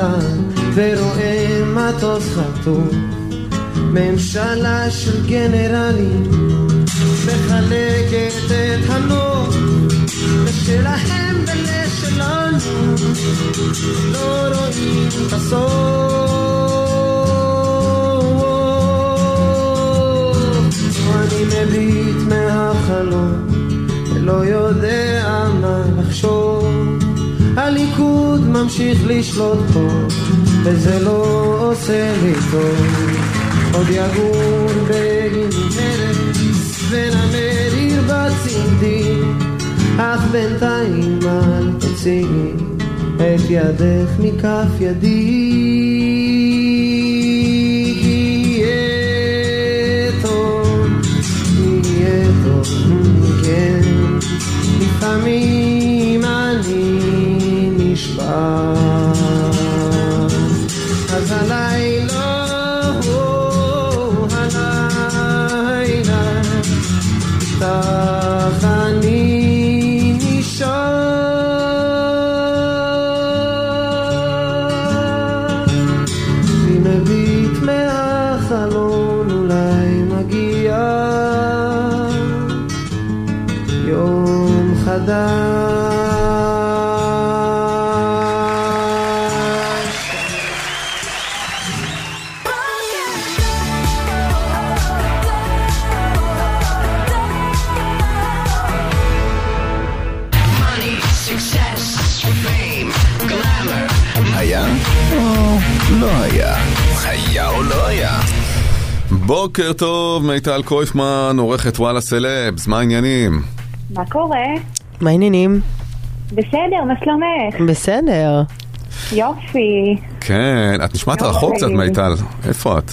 למעלה, ורואה מטוס חטוף, ממשלה של גנרלים, מחלקת את הנוף, לשלהם ולשלנו, לא רואים את הסוף. אני מביט מהחלום, ולא יודע מה לחשוב. הליכוד ממשיך לשלוט פה, וזה לא עושה לי טוב. עוד יגור בגין ארץ, ונמר עיר בצמדים, אך בינתיים אל תוציאי את ידך מכף ידי. יהיה טוב, יהיה טוב, כן. לפעמים נשבע. בוקר טוב, מיטל קרויפמן, עורכת וואלה סלבס, מה העניינים? מה קורה? מה העניינים? בסדר, מה שלומך? בסדר. יופי. כן, את נשמעת יופי. רחוק קצת מיטל, איפה את?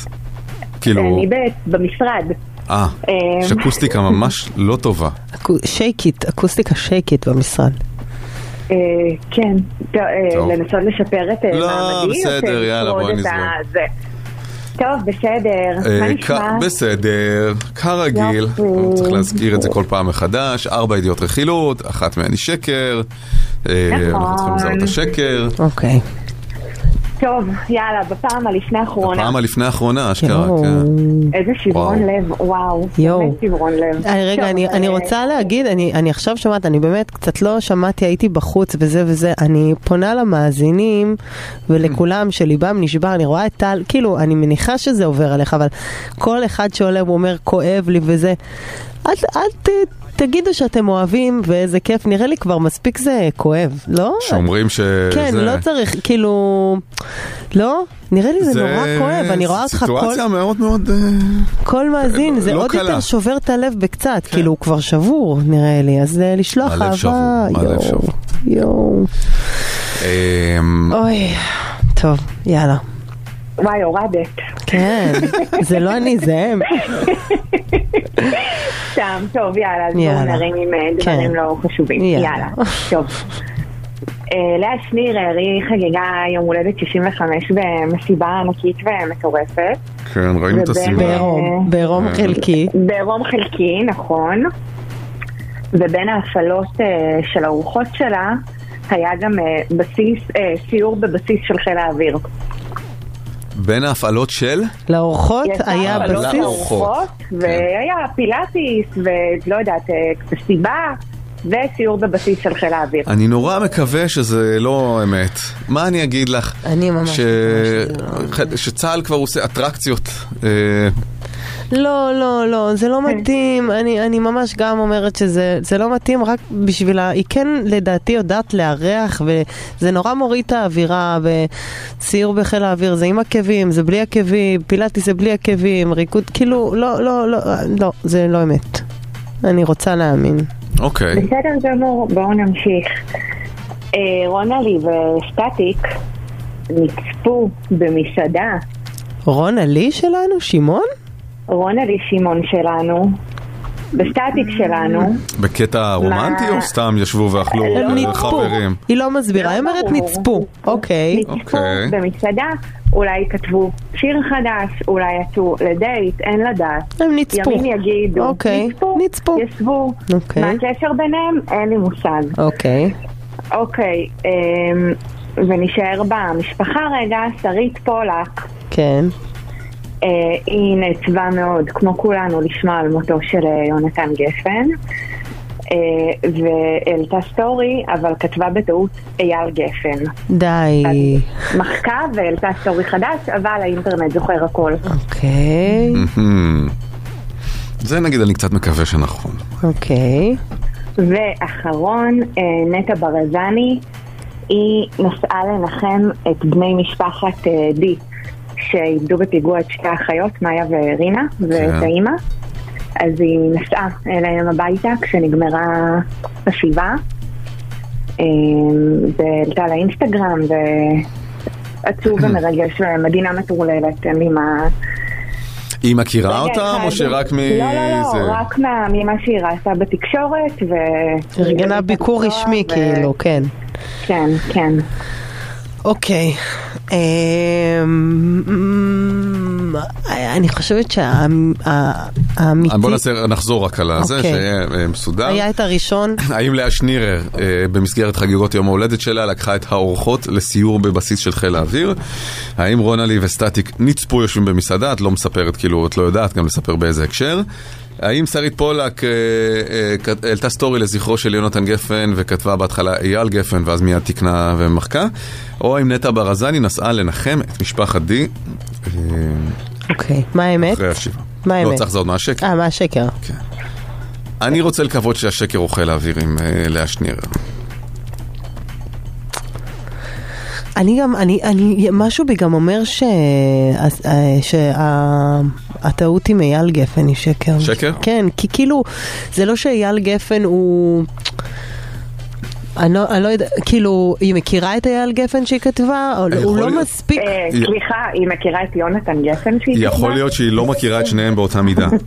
כאילו, אני במשרד. אה, אמ, יש אקוסטיקה ממש לא טובה. שייקית, אקוסטיקה שייקית במשרד. אה, כן, אה. לנסות לשפר את אה, לא, מעמדי? או בסדר, יאללה, בואי נזרום. טוב, בסדר. אה, מה נשמע? בסדר, כרגיל. צריך להזכיר את זה כל פעם מחדש, ארבע ידיעות רכילות, אחת מהן היא שקר, אה, נכון. אנחנו צריכים לזהות את השקר, אוקיי. טוב, יאללה, בפעם הלפני האחרונה. פעם הלפני האחרונה, אשכרה, יואו. כן. איזה שברון. לב, וואו. יואו. באמת שברון לב. אה, רגע, אני, אה, אני רוצה להגיד, אני, אני עכשיו שומעת, אני באמת קצת לא שמעתי, הייתי בחוץ וזה וזה, אני פונה למאזינים ולכולם שליבם נשבר, אני רואה את טל, כאילו, אני מניחה שזה עובר עליך, אבל כל אחד שעולה הוא אומר, כואב לי וזה, אל, אל ת, תגידו שאתם אוהבים ואיזה כיף, נראה לי כבר מספיק זה כואב, לא? שאומרים שזה... כן, לא צריך, כאילו, לא? נראה לי זה, נורא כואב, אני רואה אותך כל... סיטואציה מאוד מאוד... אה, כל מאזין, זה לא עוד קלה. יותר שובר את הלב בקצת, כאילו הוא כבר שבור נראה לי, אז אה, לשלוח הלב אהבה, שבור, הלב שבור. יואו, אמ, אוי, טוב, יאללה. וואי, הורדת. כן, זה לא אני, זה הם. סתם, טוב, יאללה, אז בואו. נרים עם אה, דברים כן. לא חשובים. יאללה. טוב. אה, לאה שניר, אה, היא חגגה יום הולדת 65 במסיבה ענקית ומטורפת. כן, ראינו את. בעירום, בעירום אה, חלקי. בעירום חלקי, נכון. ובין ההפעלות אה, של הארוחות שלה, היה גם אה, בסיס, אה, סיור בבסיס של חיל האוויר. בין ההפעלות של? לאורחות יצא היה בסיס. לארוחות, והיה פילאטיס, ולא יודעת, אה, מסיבה, וסיור בבסיס של חיל האוויר. אני נורא מקווה שזה לא אמת. מה אני אגיד לך? אני ממש ש... שצה"ל כבר עושה אטרקציות. לא, לא, לא, זה לא מתאים. אני, אני ממש גם אומרת שזה זה לא מתאים רק בשביל ה... היא כן לדעתי יודעת לארח, וזה נורא מוריד את האווירה, וסיור בחיל האוויר זה עם עקבים, זה בלי עקבים, פילאטיס זה בלי עקבים, ריקוד, כאילו, לא, לא, לא, לא, זה לא אמת. אני רוצה להאמין. אוקיי. בסדר גמור, בואו נמשיך. אה, רונלי וסטטיק נצפו במסעדה. רונה לי שלנו? שמעון? רונלי שמעון שלנו, בסטטיק שלנו. בקטע רומנטי מה? או סתם ישבו ואכלו הם אה. חברים? היא לא מסבירה, היא אומרת נצפו. אוקיי. נצפו במסעדה, אולי כתבו שיר חדש, אולי יצאו לדייט, אין לדעת. הם נצפו. ימים יגידו. אוקיי, נצפו. נצפו. ישבו. אוקיי. מה הקשר ביניהם? אין לי מושג. אוקיי. אוקיי, אמ, ונשאר במשפחה רגע, שרית פולק. כן. אה, היא נעצבה מאוד, כמו כולנו, לשמוע על מותו של אה, יונתן גפן. אה, והעלתה סטורי, אבל כתבה בטעות אייל גפן. די. מחקה והעלתה סטורי חדש, אבל האינטרנט זוכר הכל. אוקיי. זה נגיד אני קצת מקווה שנכון. אוקיי. ואחרון, נטע ברזני, היא נסעה לנחם את בני משפחת אה, די, שאיבדו בפיגוע את שתי האחיות, מאיה ורינה, ואת האימא. אז היא נסעה אליהם הביתה כשנגמרה השבעה, אה, והעלתה לאינסטגרם, ועצוב [clears throat] ומרגש ומדינה מטורללת, אין לי מה... היא מכירה אותם. או שרק מ... לא, לא? לא, רק מה- ממה שהיא ראתה בתקשורת, ו... ארגנה ביקור רשמי כאילו, כן. כן, כן. אוקיי. אמ, אני חושבת שהאמיתי... אה, בוא נעשה, נחזור רק על הזה, אוקיי. שיהיה אה, מסודר. היה את הראשון, [laughs] האם לאה שנירר, אה, במסגרת חגיגות יום ההולדת שלה, לקחה את האורחות לסיור בבסיס של חיל האוויר? האם רונלי וסטטיק נצפו יושבים במסעדה? את לא מספרת, כאילו, את לא יודעת גם לספר באיזה הקשר. האם שרית פולק אה, אה, העלתה סטורי לזכרו של יונתן גפן וכתבה בהתחלה אייל גפן ואז מיד תיקנה ומחקה? או האם נטע ברזני נסעה לנחם את משפחת די אה, אוקיי. מה האמת? אחרי השבעה? מה לא, האמת? צריך לזהות מה השקר. אה, מה השקר? אני רוצה לקוות שהשקר חיל האוויר עם אה, לאה שנירר. אני גם, אני, אני, משהו בי גם אומר ש... שהטעות עם אייל גפן היא שקר. שקר? כן, כי כאילו, זה לא שאייל גפן הוא... אני לא, אני לא יודע, כאילו, היא מכירה את אייל גפן שהיא כתבה? או לא- הוא לא מספיק... אה, סליחה, היא מכירה את יונתן גפן שהיא יכול כתבה? להיות שהיא לא מכירה את שניהם באותה מידה. [laughs]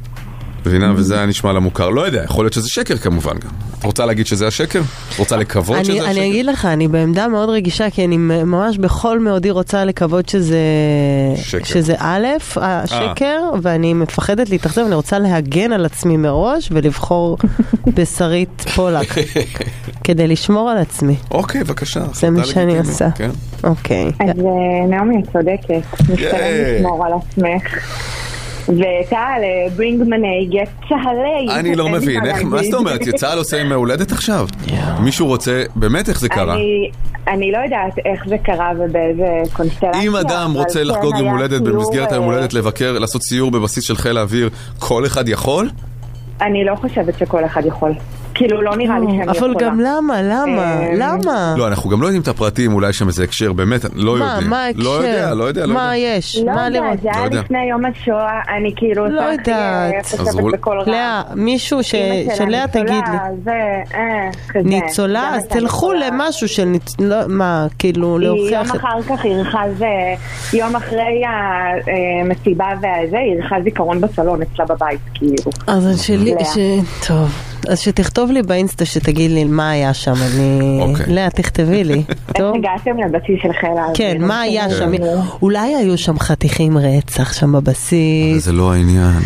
מבינה? וזה היה נשמע לה מוכר. לא יודע, יכול להיות שזה שקר כמובן גם. את רוצה להגיד שזה השקר? את רוצה לקוות אני, שזה אני השקר? אגיד לך, אני בעמדה מאוד רגישה, כי אני ממש בכל מאודי רוצה לקוות שזה, שקר. שזה א', השקר, ואני מפחדת להתאכזב, אני רוצה להגן על עצמי מראש ולבחור [laughs] בשרית פולק, [laughs] כדי לשמור על עצמי. אוקיי, בבקשה. זה מה שאני עושה. כן. אוקיי. אז אה, נעמי, את צודקת. משתלם. לשמור על עצמך. וטל, אה, ברינג מנהיגת צהלי. אני לא מבין, מה. זאת אומרת? צה"ל עושה ימי הולדת עכשיו? מישהו רוצה, באמת איך זה קרה? אני- אני לא יודעת איך זה קרה ובאיזה קונסטלציה. אם אדם רוצה כן לחגוג יום הולדת במסגרת היום אה, הולדת לבקר, לעשות סיור בבסיס של חיל האוויר, כל אחד יכול? אני לא חושבת שכל אחד יכול. כאילו, לא נראה לי שאני יכולה. אבל גם למה? למה? אה, למה? לא, אנחנו גם לא יודעים את הפרטים, אולי שם איזה הקשר, באמת, לא מה, יודעים. מה ההקשר? לא יודע, לא יודע, לא מה יודע. יש? לא מה לראות? זה לא היה יודע. לפני יום השואה, אני כאילו... לא אה, יודעת. לאה, מישהו שלאה תגיד לי. ניצולה, זה, אה. ניצולה, אז תלכו ניצולה. למשהו של ניצ... לא, מה, כאילו, היא להוכיח... יום אחר כך אירחה זה, יום אחרי המסיבה והזה, אירחה זיכרון בסלון אצלה בבית, כאילו. אז שלי. טוב. אז שתכתוב לי באינסטה שתגיד לי מה היה שם, אני... אוקיי. לאה, תכתבי לי. [laughs] טוב? איך הגעתם לבסיס של חיל האוויר? כן, מה היה כן. שם? אולי היו שם חתיכים רצח שם בבסיס. זה לא העניין.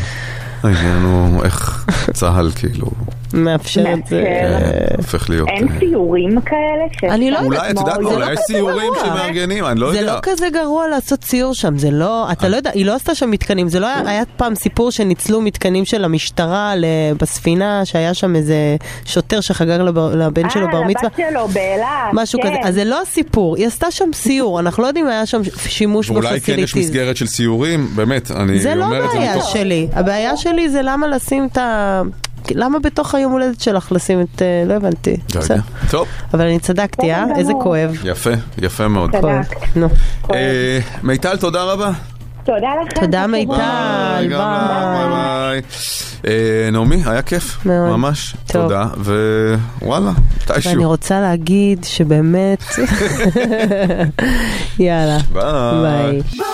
העניין הוא איך צה"ל כאילו מאפשר את זה. כן, הופך להיות... אין אה, ציורים כאלה? אני לא יודעת, אולי, את יודעת זה אולי לא יש גרוע. שמארגנים, אני לא זה יודע. לא כזה גרוע לעשות ציור שם, זה לא, אתה לא יודע, היא לא עשתה שם מתקנים, זה לא היה, היה פעם סיפור שניצלו מתקנים של המשטרה בספינה, שהיה שם איזה שוטר שחגג לבן שלו בר מצווה. אה, לבת שלו, באילת, משהו כן. כזה, אז זה לא הסיפור, היא עשתה שם סיור, אנחנו לא יודעים אם היה שם שימוש ואולי כן יש בפסיליטיז. מסגרת של סיורים, באמת, אני זה לא אומר את זה הבעיה מתוך... שלי, הבעיה שלי זה למה לשים את ה... למה בתוך היום הולדת שלך לשים את... אה, לא הבנתי. בסדר. טוב, אבל אני צדקתי, אה? איזה. כואב. יפה, יפה מאוד. נו. אה, מיטל, תודה רבה. תודה לכם. תודה מיטל, ביי. אה, נעמי, היה כיף, מאוד. ממש. טוב. תודה, ווואלה, ואני מתישהו. רוצה להגיד שבאמת... [laughs] יאללה. ביי. ביי.